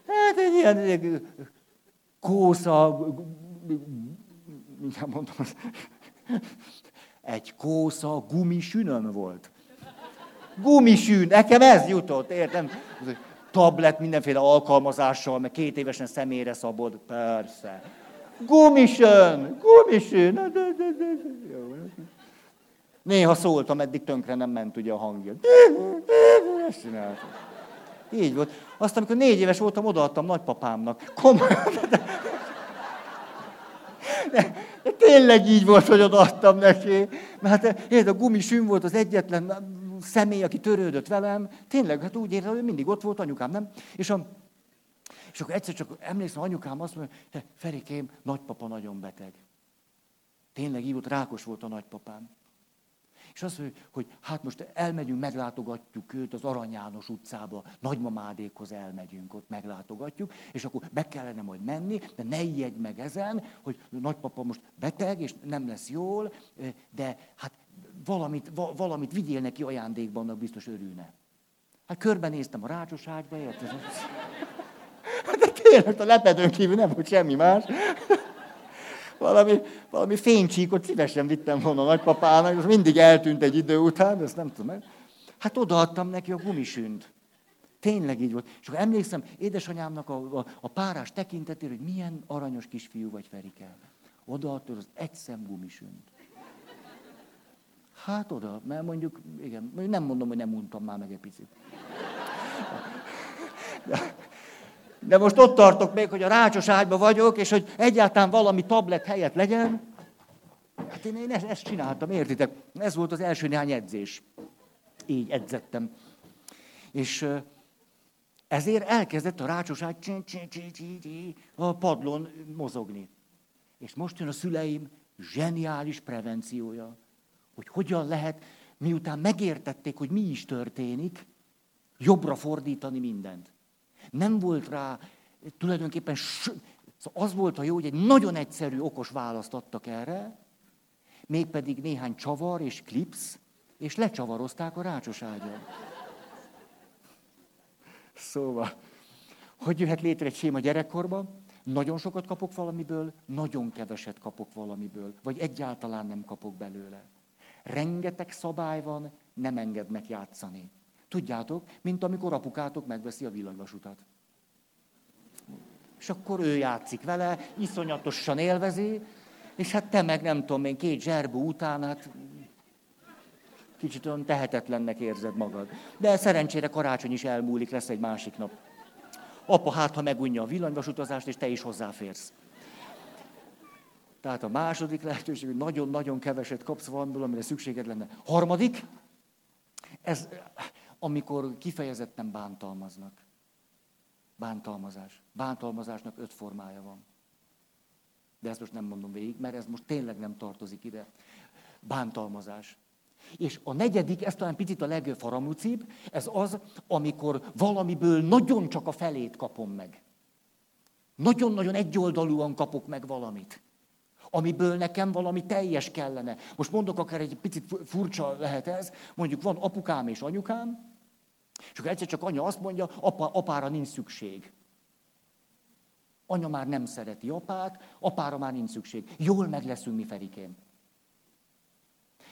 Hát egy ilyen kósza, mindjárt mondom, egy kósza gumisűnöm volt. Gumisűn, nekem ez jutott, értem? Tablet mindenféle alkalmazással, meg két évesen személyre szabod, persze. Gumisön, gumisűn. Néha szóltam, eddig tönkre nem ment ugye a hangja. Ezt csináltam. Így volt. Aztán, amikor négy éves voltam, odaadtam nagypapámnak. Komolyan. De, de tényleg így volt, hogy odaadtam neki. Mert hát a gumisűn volt az egyetlen személy, aki törődött velem. Tényleg, hát úgy értem, hogy mindig ott volt anyukám, nem? És, a, és akkor egyszer csak emlékszem, anyukám azt mondja, hogy Ferikém, nagypapa nagyon beteg. Tényleg így volt, rákos volt a nagypapám. És azt mondja, hogy hát most elmegyünk, meglátogatjuk őt az Arany János utcába, nagymamádékhoz elmegyünk, ott meglátogatjuk, és akkor be kellene majd menni, de ne ijedj meg ezen, hogy nagypapa most beteg, és nem lesz jól, de hát valamit, valamit vigyél neki ajándékban, annak biztos örülne. Hát körbenéztem a rácsoságba, érted? Hát de tényleg a lepedőn kívül nem volt semmi más valami, valami fénycsíkot szívesen vittem volna a nagypapának, az mindig eltűnt egy idő után, ezt nem tudom. Hát odaadtam neki a gumisűnt. Tényleg így volt. És akkor emlékszem édesanyámnak a, a, a párás tekintetére, hogy milyen aranyos kisfiú vagy Ferike. Odaadta az egy szem gumisűnt. Hát oda, mert mondjuk, igen, nem mondom, hogy nem untam már meg egy picit. De most ott tartok még, hogy a rácsos ágyba vagyok, és hogy egyáltalán valami tablet helyett legyen. Hát én, én ezt, csináltam, értitek? Ez volt az első néhány edzés. Így edzettem. És ezért elkezdett a rácsos ágy a padlón mozogni. És most jön a szüleim zseniális prevenciója, hogy hogyan lehet, miután megértették, hogy mi is történik, jobbra fordítani mindent. Nem volt rá tulajdonképpen, szóval az volt a jó, hogy egy nagyon egyszerű, okos választ adtak erre, mégpedig néhány csavar és klipsz, és lecsavarozták a rácsos ágyon. Szóval, hogy jöhet létre egy séma gyerekkorban? Nagyon sokat kapok valamiből, nagyon keveset kapok valamiből, vagy egyáltalán nem kapok belőle. Rengeteg szabály van, nem engednek játszani. Tudjátok, mint amikor apukátok megveszi a villanyvasutat. És akkor ő játszik vele, iszonyatosan élvezi, és hát te meg nem tudom én, két zserbú után, hát kicsit olyan tehetetlennek érzed magad. De szerencsére karácsony is elmúlik, lesz egy másik nap. Apa hát, ha megunja a villanyvasutazást, és te is hozzáférsz. Tehát a második lehetőség, hogy nagyon-nagyon keveset kapsz valamiből, amire szükséged lenne. Harmadik, ez amikor kifejezetten bántalmaznak. Bántalmazás. Bántalmazásnak öt formája van. De ezt most nem mondom végig, mert ez most tényleg nem tartozik ide. Bántalmazás. És a negyedik, ez talán picit a legfaramúcibb, ez az, amikor valamiből nagyon csak a felét kapom meg. Nagyon-nagyon egyoldalúan kapok meg valamit amiből nekem valami teljes kellene. Most mondok akár egy picit furcsa lehet ez, mondjuk van apukám és anyukám, és akkor egyszer csak anya azt mondja, apa, apára nincs szükség. Anya már nem szereti apát, apára már nincs szükség. Jól meg leszünk mi Ferikém.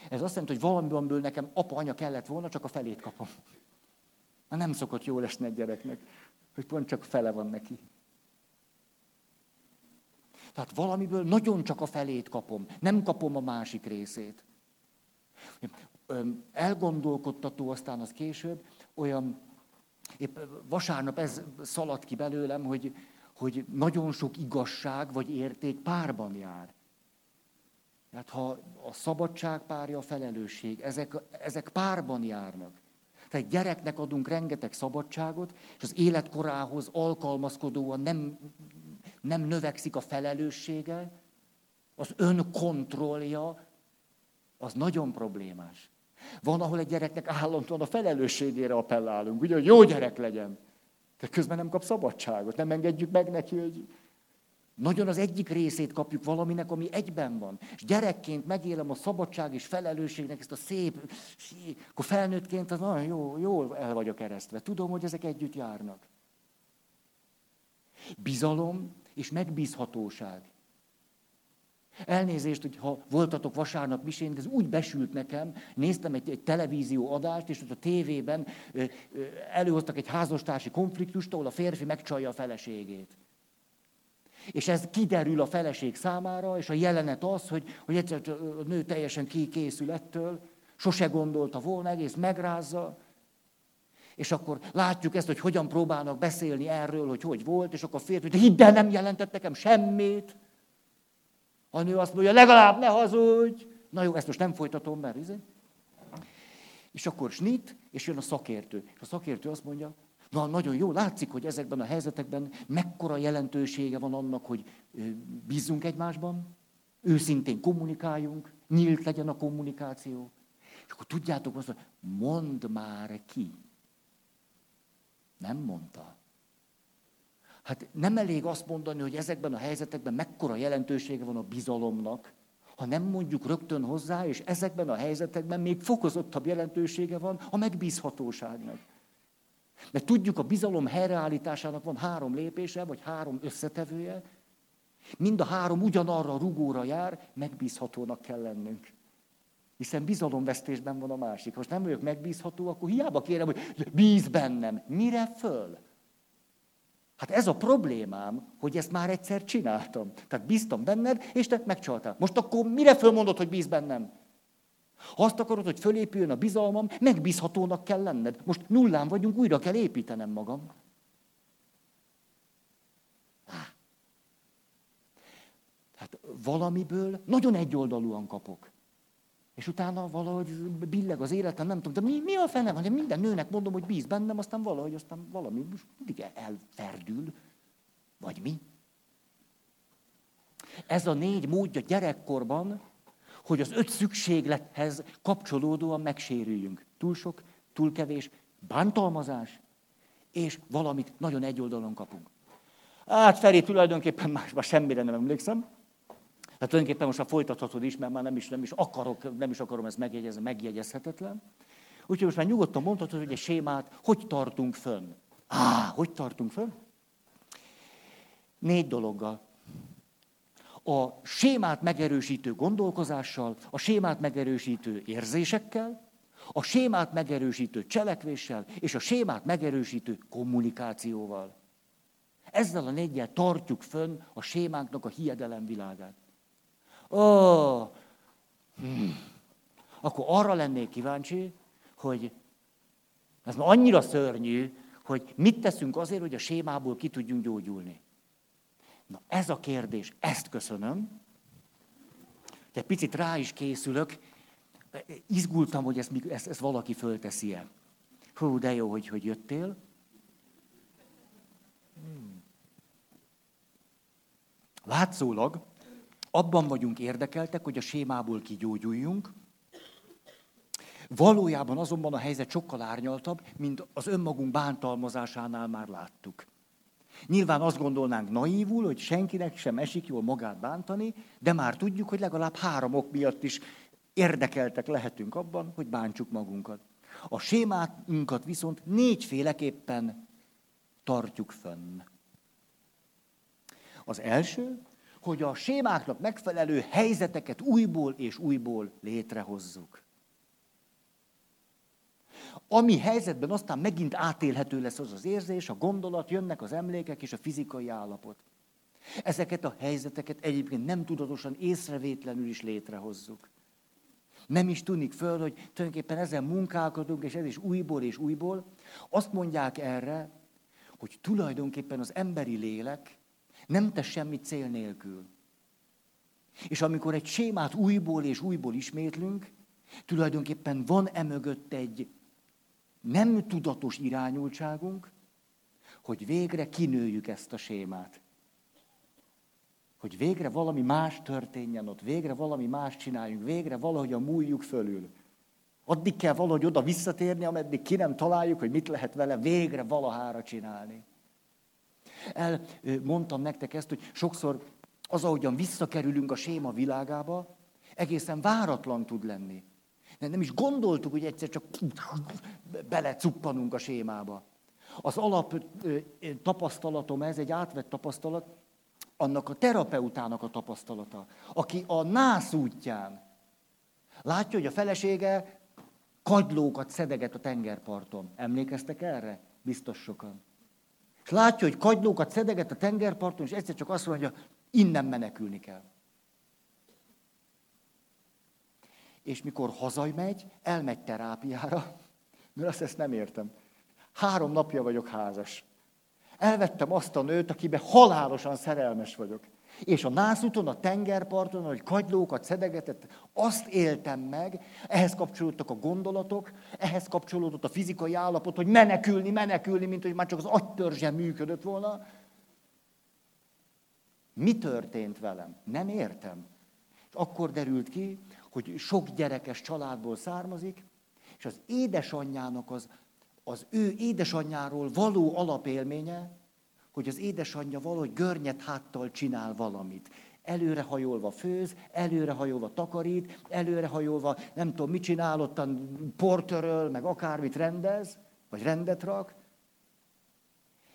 Ez azt jelenti, hogy valamiből nekem apa, anya kellett volna, csak a felét kapom. Na nem szokott jól esni egy gyereknek, hogy pont csak fele van neki. Tehát valamiből nagyon csak a felét kapom, nem kapom a másik részét. Elgondolkodtató aztán az később, olyan, épp vasárnap ez szaladt ki belőlem, hogy, hogy nagyon sok igazság vagy érték párban jár. Tehát ha a szabadság párja a felelősség, ezek, ezek párban járnak. Tehát gyereknek adunk rengeteg szabadságot, és az életkorához alkalmazkodóan nem nem növekszik a felelőssége, az önkontrollja, az nagyon problémás. Van, ahol egy gyereknek állandóan a felelősségére appellálunk, ugye, hogy jó gyerek legyen. De közben nem kap szabadságot, nem engedjük meg neki, hogy nagyon az egyik részét kapjuk valaminek, ami egyben van. És gyerekként megélem a szabadság és felelősségnek ezt a szép, akkor felnőttként az nagyon jó, jól el vagyok eresztve. Tudom, hogy ezek együtt járnak. Bizalom és megbízhatóság. Elnézést, hogy ha voltatok vasárnap misén, de ez úgy besült nekem, néztem egy, egy televízió adást, és ott a tévében előhoztak egy házastársi konfliktust, ahol a férfi megcsalja a feleségét. És ez kiderül a feleség számára, és a jelenet az, hogy, hogy egyszer a nő teljesen kikészül ettől, sose gondolta volna, egész megrázza, és akkor látjuk ezt, hogy hogyan próbálnak beszélni erről, hogy hogy volt, és akkor a férfi, hogy hidd el, nem jelentett nekem semmit. A nő azt mondja, legalább ne hazudj. Na jó, ezt most nem folytatom, mert izé. És akkor snit, és jön a szakértő. És a szakértő azt mondja, na nagyon jó, látszik, hogy ezekben a helyzetekben mekkora jelentősége van annak, hogy bízzunk egymásban, őszintén kommunikáljunk, nyílt legyen a kommunikáció. És akkor tudjátok azt, hogy mondd már ki. Nem mondta. Hát nem elég azt mondani, hogy ezekben a helyzetekben mekkora jelentősége van a bizalomnak, ha nem mondjuk rögtön hozzá, és ezekben a helyzetekben még fokozottabb jelentősége van a megbízhatóságnak. Mert tudjuk, a bizalom helyreállításának van három lépése, vagy három összetevője. Mind a három ugyanarra a rugóra jár, megbízhatónak kell lennünk. Hiszen bizalomvesztésben van a másik. Most nem vagyok megbízható, akkor hiába kérem, hogy bíz bennem. Mire föl? Hát ez a problémám, hogy ezt már egyszer csináltam. Tehát bíztam benned, és te megcsaltál. Most akkor mire fölmondod, hogy bíz bennem? Ha azt akarod, hogy fölépüljön a bizalmam, megbízhatónak kell lenned. Most nullán vagyunk, újra kell építenem magam. Hát valamiből nagyon egyoldalúan kapok. És utána valahogy billeg az életem, nem tudom, de mi, mi a fene van? Minden nőnek mondom, hogy bíz bennem, aztán valahogy, aztán valami mindig elferdül. Vagy mi? Ez a négy módja gyerekkorban, hogy az öt szükséglethez kapcsolódóan megsérüljünk. Túl sok, túl kevés, bántalmazás, és valamit nagyon egyoldalon kapunk. Hát Feri, tulajdonképpen másban semmire nem emlékszem. Hát tulajdonképpen most a folytathatod is, mert már nem is, nem is akarok, nem is akarom ezt megjegyezni, megjegyezhetetlen. Úgyhogy most már nyugodtan mondhatod, hogy egy sémát hogy tartunk fönn. Á, hogy tartunk fönn? Négy dologgal. A sémát megerősítő gondolkozással, a sémát megerősítő érzésekkel, a sémát megerősítő cselekvéssel, és a sémát megerősítő kommunikációval. Ezzel a négyel tartjuk fönn a sémánknak a hiedelem világát. Ó, hmm. akkor arra lennék kíváncsi, hogy ez már annyira szörnyű, hogy mit teszünk azért, hogy a sémából ki tudjunk gyógyulni. Na ez a kérdés, ezt köszönöm. De picit rá is készülök. Izgultam, hogy ezt, ezt, ezt valaki fölteszi-e. Hú, de jó, hogy, hogy jöttél. Hmm. Látszólag abban vagyunk érdekeltek, hogy a sémából kigyógyuljunk, Valójában azonban a helyzet sokkal árnyaltabb, mint az önmagunk bántalmazásánál már láttuk. Nyilván azt gondolnánk naívul, hogy senkinek sem esik jól magát bántani, de már tudjuk, hogy legalább három ok miatt is érdekeltek lehetünk abban, hogy bántsuk magunkat. A sémátunkat viszont négyféleképpen tartjuk fönn. Az első, hogy a sémáknak megfelelő helyzeteket újból és újból létrehozzuk. Ami helyzetben aztán megint átélhető lesz az az érzés, a gondolat, jönnek az emlékek és a fizikai állapot. Ezeket a helyzeteket egyébként nem tudatosan, észrevétlenül is létrehozzuk. Nem is tudik föl, hogy tulajdonképpen ezen munkálkodunk, és ez is újból és újból. Azt mondják erre, hogy tulajdonképpen az emberi lélek nem tesz semmit cél nélkül. És amikor egy sémát újból és újból ismétlünk, tulajdonképpen van emögött egy nem tudatos irányultságunk, hogy végre kinőjük ezt a sémát. Hogy végre valami más történjen ott, végre valami más csináljunk, végre valahogy a múljuk fölül. Addig kell valahogy oda visszatérni, ameddig ki nem találjuk, hogy mit lehet vele végre valahára csinálni. El mondtam nektek ezt, hogy sokszor az, ahogyan visszakerülünk a séma világába, egészen váratlan tud lenni. Nem is gondoltuk, hogy egyszer csak belecuppanunk a sémába. Az alap tapasztalatom ez, egy átvett tapasztalat, annak a terapeutának a tapasztalata, aki a nász útján látja, hogy a felesége kagylókat szedeget a tengerparton. Emlékeztek erre? Biztos sokan. És látja, hogy kagylókat szedeget a tengerparton, és egyszer csak azt mondja, innen menekülni kell. És mikor hazamegy, elmegy terápiára, mert azt ezt nem értem. Három napja vagyok házas. Elvettem azt a nőt, akiben halálosan szerelmes vagyok. És a nászúton, a tengerparton, hogy kagylókat szedegetett, azt éltem meg, ehhez kapcsolódtak a gondolatok, ehhez kapcsolódott a fizikai állapot, hogy menekülni, menekülni, mint hogy már csak az agytörzse működött volna. Mi történt velem? Nem értem. És akkor derült ki, hogy sok gyerekes családból származik, és az édesanyjának az, az ő édesanyjáról való alapélménye, hogy az édesanyja valahogy görnyet háttal csinál valamit. Előrehajolva főz, előrehajolva takarít, előrehajolva nem tudom mit csinál, ottan portöröl, meg akármit rendez, vagy rendet rak,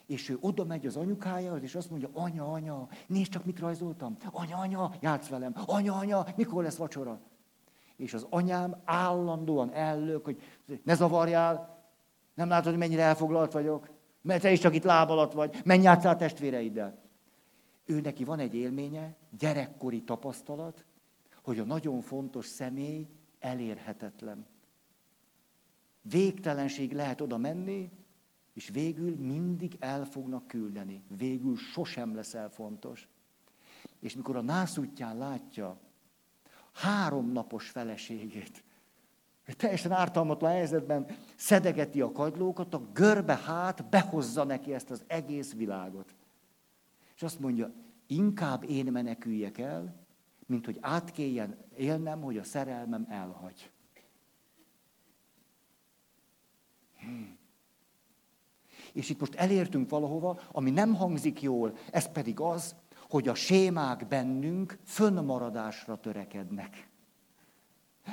és ő oda megy az anyukájához, és azt mondja, anya, anya, nézd csak, mit rajzoltam. Anya, anya, játsz velem. Anya, anya, mikor lesz vacsora? És az anyám állandóan ellök, hogy ne zavarjál, nem látod, hogy mennyire elfoglalt vagyok? Mert te is csak itt láb alatt vagy, menj játszál testvéreiddel. Ő neki van egy élménye, gyerekkori tapasztalat, hogy a nagyon fontos személy elérhetetlen. Végtelenség lehet oda menni, és végül mindig el fognak küldeni. Végül sosem leszel fontos. És mikor a nász útján látja három napos feleségét, teljesen ártalmatlan helyzetben szedegeti a kagylókat, a görbe hát behozza neki ezt az egész világot. És azt mondja, inkább én meneküljek el, mint hogy át kelljen élnem, hogy a szerelmem elhagy. Hmm. És itt most elértünk valahova, ami nem hangzik jól, ez pedig az, hogy a sémák bennünk fönnmaradásra törekednek.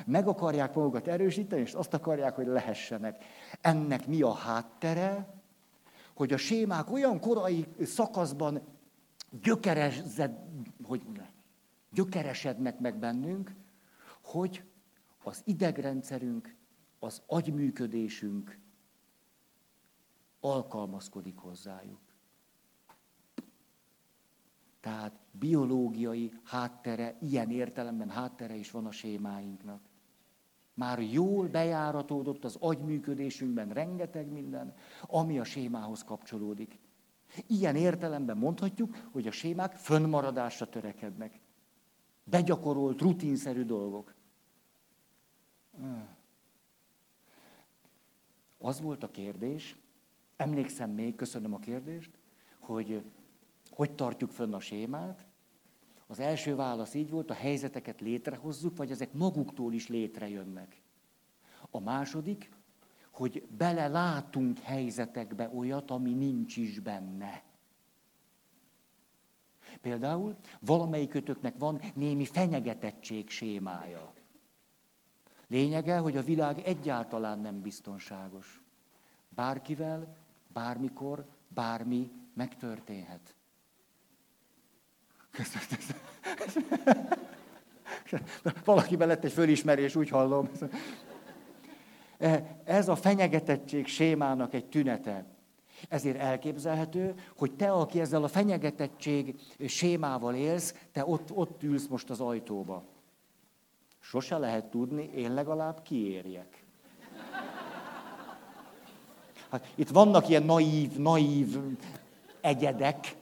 Meg akarják magukat erősíteni, és azt akarják, hogy lehessenek. Ennek mi a háttere? Hogy a sémák olyan korai szakaszban gyökerezed, hogy gyökeresednek meg bennünk, hogy az idegrendszerünk, az agyműködésünk alkalmazkodik hozzájuk. Tehát biológiai háttere, ilyen értelemben háttere is van a sémáinknak. Már jól bejáratódott az agyműködésünkben rengeteg minden, ami a sémához kapcsolódik. Ilyen értelemben mondhatjuk, hogy a sémák fönnmaradásra törekednek. Begyakorolt, rutinszerű dolgok. Az volt a kérdés, emlékszem még, köszönöm a kérdést, hogy hogy tartjuk fönn a sémát. Az első válasz így volt, a helyzeteket létrehozzuk, vagy ezek maguktól is létrejönnek. A második, hogy belelátunk helyzetekbe olyat, ami nincs is benne. Például valamelyikötöknek van némi fenyegetettség sémája. Lényege, hogy a világ egyáltalán nem biztonságos. Bárkivel, bármikor, bármi megtörténhet. Valaki lett egy fölismerés, úgy hallom. Ez a fenyegetettség sémának egy tünete. Ezért elképzelhető, hogy te, aki ezzel a fenyegetettség sémával élsz, te ott, ott ülsz most az ajtóba. Sose lehet tudni, én legalább kiérjek. Hát itt vannak ilyen naív, naív egyedek,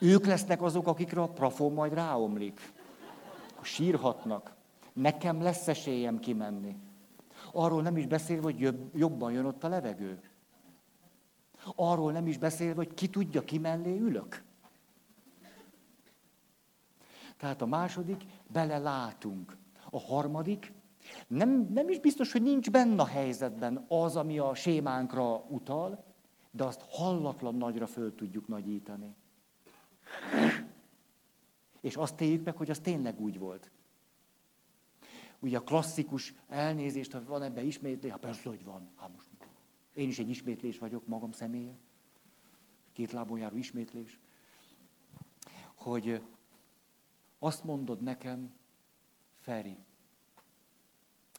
ők lesznek azok, akikre a prafon majd ráomlik. Sírhatnak. Nekem lesz esélyem kimenni. Arról nem is beszélve, hogy jobban jön ott a levegő. Arról nem is beszélve, hogy ki tudja, ki mellé ülök. Tehát a második, belelátunk. A harmadik, nem, nem is biztos, hogy nincs benne a helyzetben az, ami a sémánkra utal, de azt hallatlan nagyra föl tudjuk nagyítani. És azt éljük meg, hogy az tényleg úgy volt. Ugye a klasszikus elnézést, ha van ebben ismétlés, hát persze, hogy van. Hát most én is egy ismétlés vagyok, magam személye. Két lábon járó ismétlés. Hogy azt mondod nekem, Feri,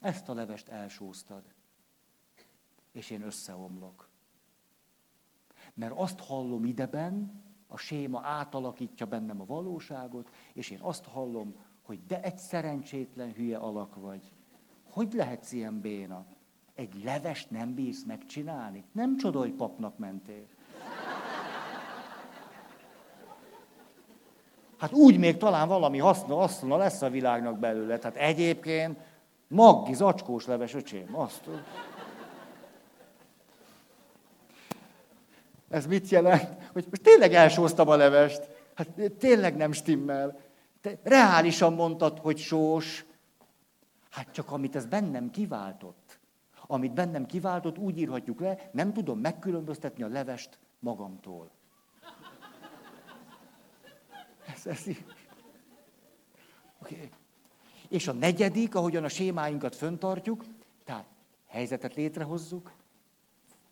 ezt a levest elsóztad, és én összeomlok. Mert azt hallom ideben, a séma átalakítja bennem a valóságot, és én azt hallom, hogy de egy szerencsétlen hülye alak vagy. Hogy lehetsz ilyen béna? Egy levest nem bírsz megcsinálni? Nem csoda, hogy papnak mentél. Hát úgy még talán valami haszna, haszna lesz a világnak belőle. Tehát egyébként maggi, zacskós leves, öcsém, azt. Ez mit jelent? Hogy most tényleg elsóztam a levest. Hát tényleg nem stimmel. Te reálisan mondtad, hogy sós. Hát csak amit ez bennem kiváltott. Amit bennem kiváltott, úgy írhatjuk le, nem tudom megkülönböztetni a levest magamtól. Ez, ez így. Okay. És a negyedik, ahogyan a sémáinkat föntartjuk, tehát helyzetet létrehozzuk,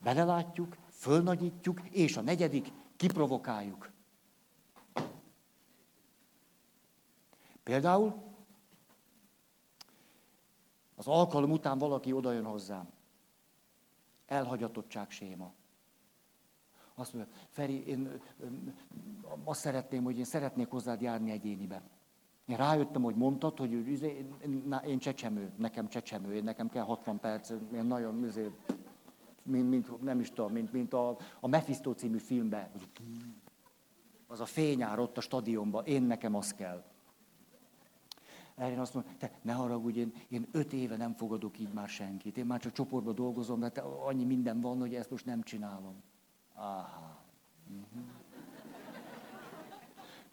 belelátjuk, fölnagyítjuk, és a negyedik, kiprovokáljuk. Például az alkalom után valaki odajön hozzám. Elhagyatottság séma. Azt mondja, Feri, én azt szeretném, hogy én szeretnék hozzád járni egyénibe. Én rájöttem, hogy mondtad, hogy izé, én csecsemő, nekem csecsemő, én nekem kell 60 perc, én nagyon, izé, mint, mint, nem is tudom, mint, mint a, a Mephisto című filmben. Az a fényár ott a stadionban, én nekem az kell. Erre én azt mondom, te ne haragudj, én, én öt éve nem fogadok így már senkit. Én már csak csoportban dolgozom, de annyi minden van, hogy ezt most nem csinálom. Aha. Uh-huh.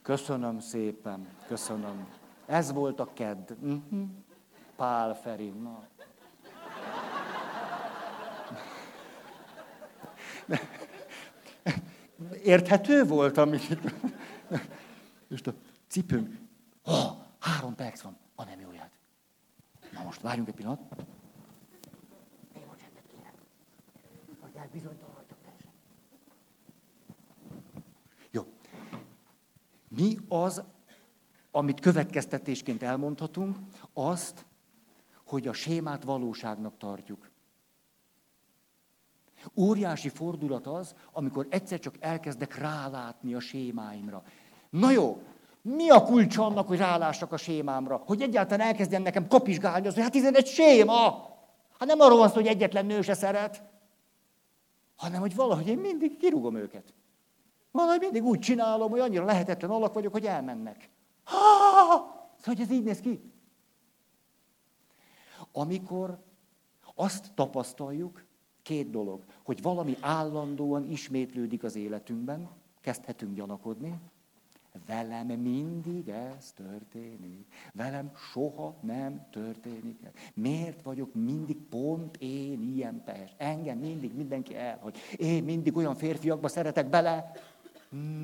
Köszönöm szépen, köszönöm. Ez volt a kedd. Uh-huh. Pál Feri. Na. Érthető volt, amit itt... És a cipőm. Oh, három perc van. A nem jó ját. Na most várjunk egy pillanat. Jó. Mi az, amit következtetésként elmondhatunk? Azt, hogy a sémát valóságnak tartjuk. Óriási fordulat az, amikor egyszer csak elkezdek rálátni a sémáimra. Na jó, mi a kulcs annak, hogy rálássak a sémámra? Hogy egyáltalán elkezdjen nekem kapizsgálni, az, hogy hát ez egy séma. Hát nem arról van szó, hogy egyetlen nő se szeret, hanem hogy valahogy én mindig kirúgom őket. Valahogy mindig úgy csinálom, hogy annyira lehetetlen alak vagyok, hogy elmennek. Ha! Szóval, hogy ez így néz ki. Amikor azt tapasztaljuk, két dolog, hogy valami állandóan ismétlődik az életünkben, kezdhetünk gyanakodni, velem mindig ez történik. Velem soha nem történik. Miért vagyok mindig pont én ilyen pes? Engem mindig mindenki el, hogy én mindig olyan férfiakba szeretek bele.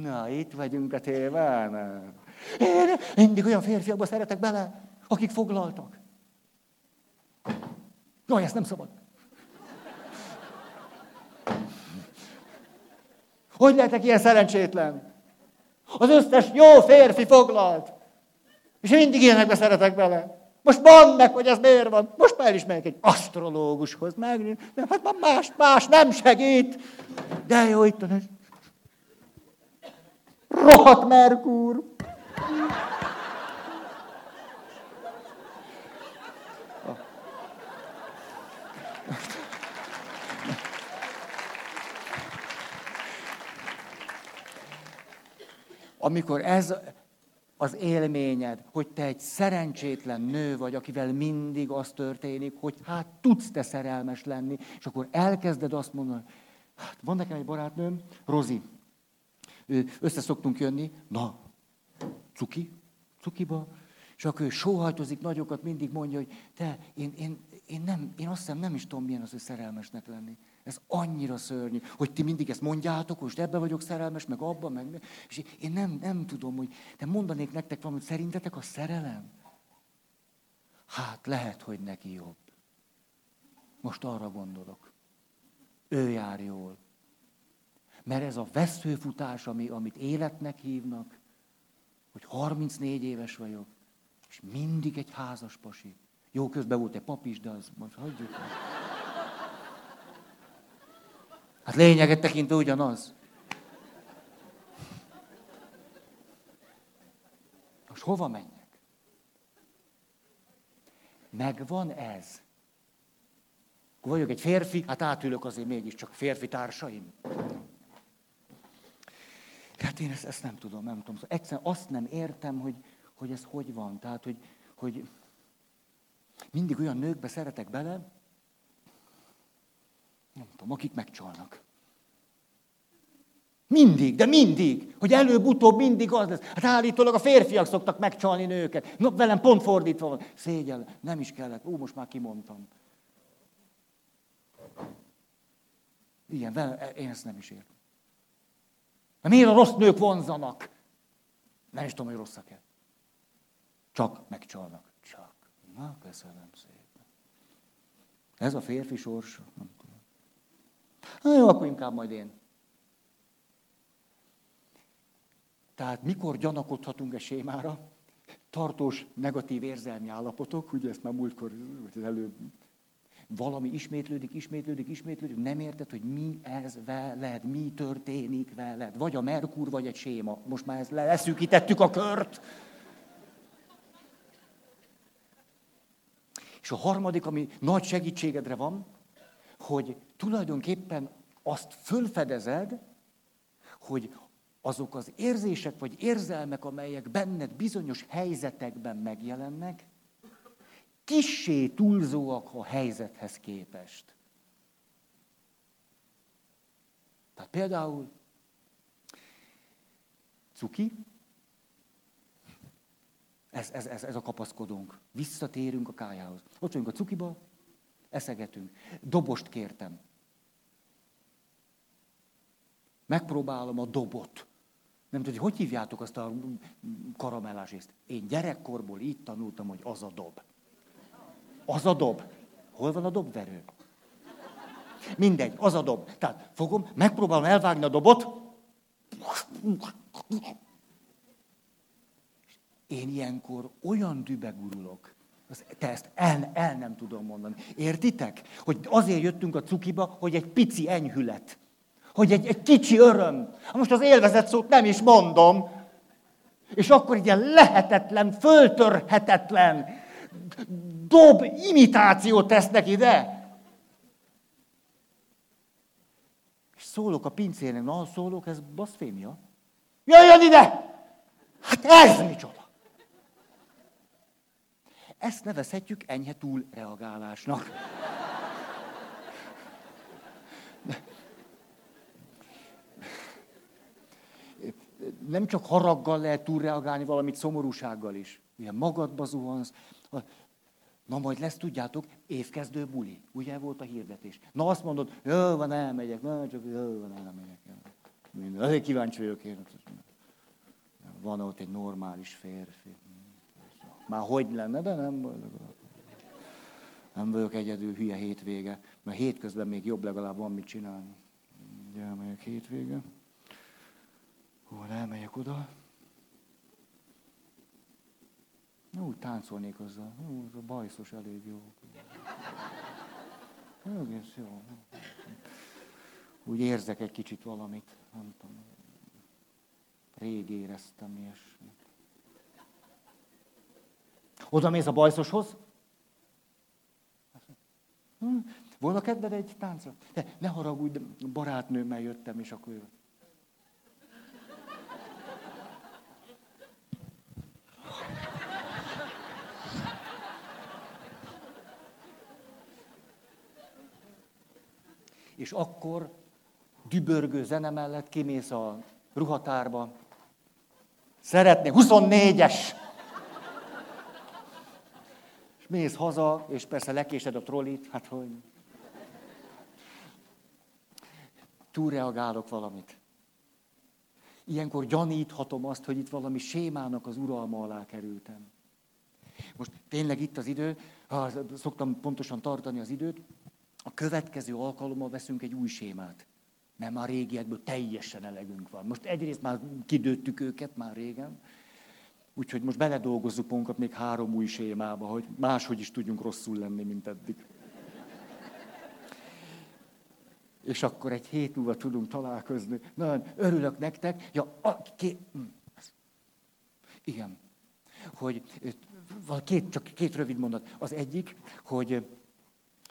Na, itt vagyunk a témán. Én mindig olyan férfiakba szeretek bele, akik foglaltak. Jaj, ezt nem szabad. Hogy lehetek ilyen szerencsétlen? Az összes jó férfi foglalt. És mindig ilyenekbe szeretek bele. Most mondd meg, hogy ez miért van. Most már is egy asztrológushoz. Meg, nem, hát más, más nem segít. De jó, itt van. Rohadt Merkur. Amikor ez az élményed, hogy te egy szerencsétlen nő vagy, akivel mindig az történik, hogy hát tudsz te szerelmes lenni, és akkor elkezded azt mondani, hát van nekem egy barátnőm, Rozi, össze szoktunk jönni, na, cuki, cukiba, és akkor ő sóhajtozik nagyokat, mindig mondja, hogy te, én, én, én, nem, én azt hiszem nem is tudom, milyen az, hogy szerelmesnek lenni. Ez annyira szörnyű, hogy ti mindig ezt mondjátok, most ebbe vagyok szerelmes, meg abban, meg... És én nem, nem tudom, hogy... De mondanék nektek valamit, szerintetek a szerelem? Hát lehet, hogy neki jobb. Most arra gondolok. Ő jár jól. Mert ez a veszőfutás, ami, amit életnek hívnak, hogy 34 éves vagyok, és mindig egy házas pasi. Jó, közben volt egy pap is, de az most hagyjuk. Hát lényeget tekintve ugyanaz. Most hova menjek? Megvan ez. Vagyok egy férfi, hát átülök azért mégiscsak férfi társaim. Hát én ezt, ezt nem tudom, nem tudom. Szóval egyszerűen azt nem értem, hogy, hogy ez hogy van. Tehát, hogy, hogy mindig olyan nőkbe szeretek bele, nem tudom, akik megcsalnak. Mindig, de mindig, hogy előbb-utóbb mindig az lesz. Hát állítólag a férfiak szoktak megcsalni nőket. No, velem pont fordítva van. Szégyen, nem is kellett. Ú, most már kimondtam. Igen, velem, én ezt nem is értem. De miért a rossz nők vonzanak? Nem is tudom, hogy rosszak-e. Csak megcsalnak. Csak. Na, köszönöm szépen. Ez a férfi sors. Na jó, akkor inkább majd én. Tehát mikor gyanakodhatunk a sémára? Tartós negatív érzelmi állapotok, ugye ezt már múltkor, az előbb, valami ismétlődik, ismétlődik, ismétlődik, nem érted, hogy mi ez veled, mi történik veled. Vagy a Merkur, vagy egy séma. Most már ezt leszűkítettük a kört. a harmadik, ami nagy segítségedre van, hogy tulajdonképpen azt fölfedezed, hogy azok az érzések vagy érzelmek, amelyek benned bizonyos helyzetekben megjelennek, kissé túlzóak a helyzethez képest. Tehát például cuki, ez, ez, ez, ez a kapaszkodónk. Visszatérünk a kájához. Ott vagyunk a cukiba, eszegetünk. Dobost kértem. Megpróbálom a dobot. Nem tudom, hogy hívjátok azt a karamellás észt. Én gyerekkorból így tanultam, hogy az a dob. Az a dob. Hol van a dobverő? Mindegy, az a dob. Tehát fogom, megpróbálom elvágni a dobot. Én ilyenkor olyan dübegurulok, te ezt el, el nem tudom mondani. Értitek? Hogy azért jöttünk a cukiba, hogy egy pici enyhület. Hogy egy, egy kicsi öröm. Most az élvezet szót nem is mondom. És akkor ilyen lehetetlen, föltörhetetlen dob imitációt tesznek ide. És szólok a pincének, na szólok, ez baszfémia. Jöjjön ide! Hát ez micsoda? Ezt nevezhetjük enyhe túlreagálásnak. Nem csak haraggal lehet túlreagálni, valamit szomorúsággal is. Ugye magadba zuhansz. Na majd lesz, tudjátok, évkezdő buli. Ugye volt a hirdetés. Na azt mondod, jó van, elmegyek. Na csak jó van, elmegyek. Azért kíváncsi vagyok én. Van ott egy normális férfi. Már hogy lenne, de nem boldog. Nem vagyok egyedül, hülye hétvége. Mert hétközben még jobb legalább van mit csinálni. Ugye elmegyek hétvége. Hol elmegyek oda. Na, úgy táncolnék azzal. Hú, az a bajszos elég jó. Egész jó. Úgy érzek egy kicsit valamit. Nem tudom. Rég éreztem ilyesmit. Oda mész a bajszoshoz. Hm, volna kedved egy táncra? De ne haragudj, barátnőmmel jöttem, és akkor jön. És akkor dübörgő zene mellett kimész a ruhatárba. Szeretné 24-es! Mész haza, és persze lekésed a trollit, hát hogy... Túlreagálok valamit. Ilyenkor gyaníthatom azt, hogy itt valami sémának az uralma alá kerültem. Most tényleg itt az idő, ha szoktam pontosan tartani az időt, a következő alkalommal veszünk egy új sémát. Mert már régiekből teljesen elegünk van. Most egyrészt már kidőttük őket már régen, Úgyhogy most beledolgozzuk magunkat még három új sémába, hogy máshogy is tudjunk rosszul lenni, mint eddig. És akkor egy hét múlva tudunk találkozni. Nagyon örülök nektek. Ja, a, ké, hm, igen. Hogy két, csak két rövid mondat. Az egyik, hogy,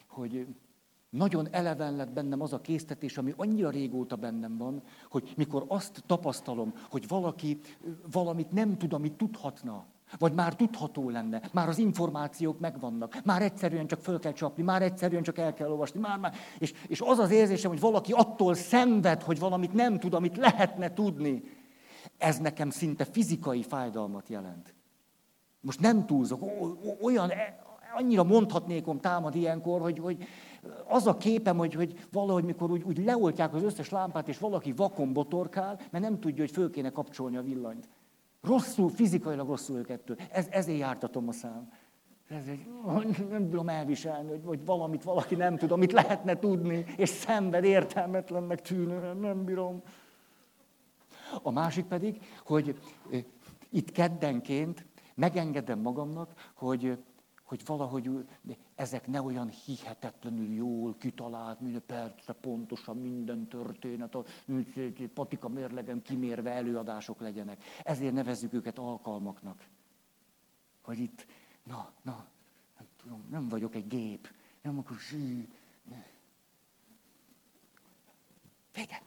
hogy nagyon eleven lett bennem az a késztetés, ami annyira régóta bennem van, hogy mikor azt tapasztalom, hogy valaki valamit nem tud, amit tudhatna, vagy már tudható lenne, már az információk megvannak, már egyszerűen csak föl kell csapni, már egyszerűen csak el kell olvasni, már, már. És, és az az érzésem, hogy valaki attól szenved, hogy valamit nem tud, amit lehetne tudni, ez nekem szinte fizikai fájdalmat jelent. Most nem túlzok, olyan, e, annyira mondhatnékom támad ilyenkor, hogy, hogy, az a képem, hogy, hogy valahogy mikor úgy, úgy leoltják az összes lámpát, és valaki vakon botorkál, mert nem tudja, hogy föl kéne kapcsolni a villanyt. Rosszul, fizikailag rosszul őkettől. Ez, ezért jártatom a szám. Ez egy, nem tudom elviselni, hogy, hogy valamit valaki nem tud, amit lehetne tudni, és szenved értelmetlennek tűnő, nem bírom. A másik pedig, hogy itt keddenként megengedem magamnak, hogy hogy valahogy ezek ne olyan hihetetlenül jól kitalált, minden percre pontosan minden történet, a patika mérlegen kimérve előadások legyenek. Ezért nevezzük őket alkalmaknak. Hogy itt, na, na, nem tudom, nem vagyok egy gép, nem akkor zsű. Vége.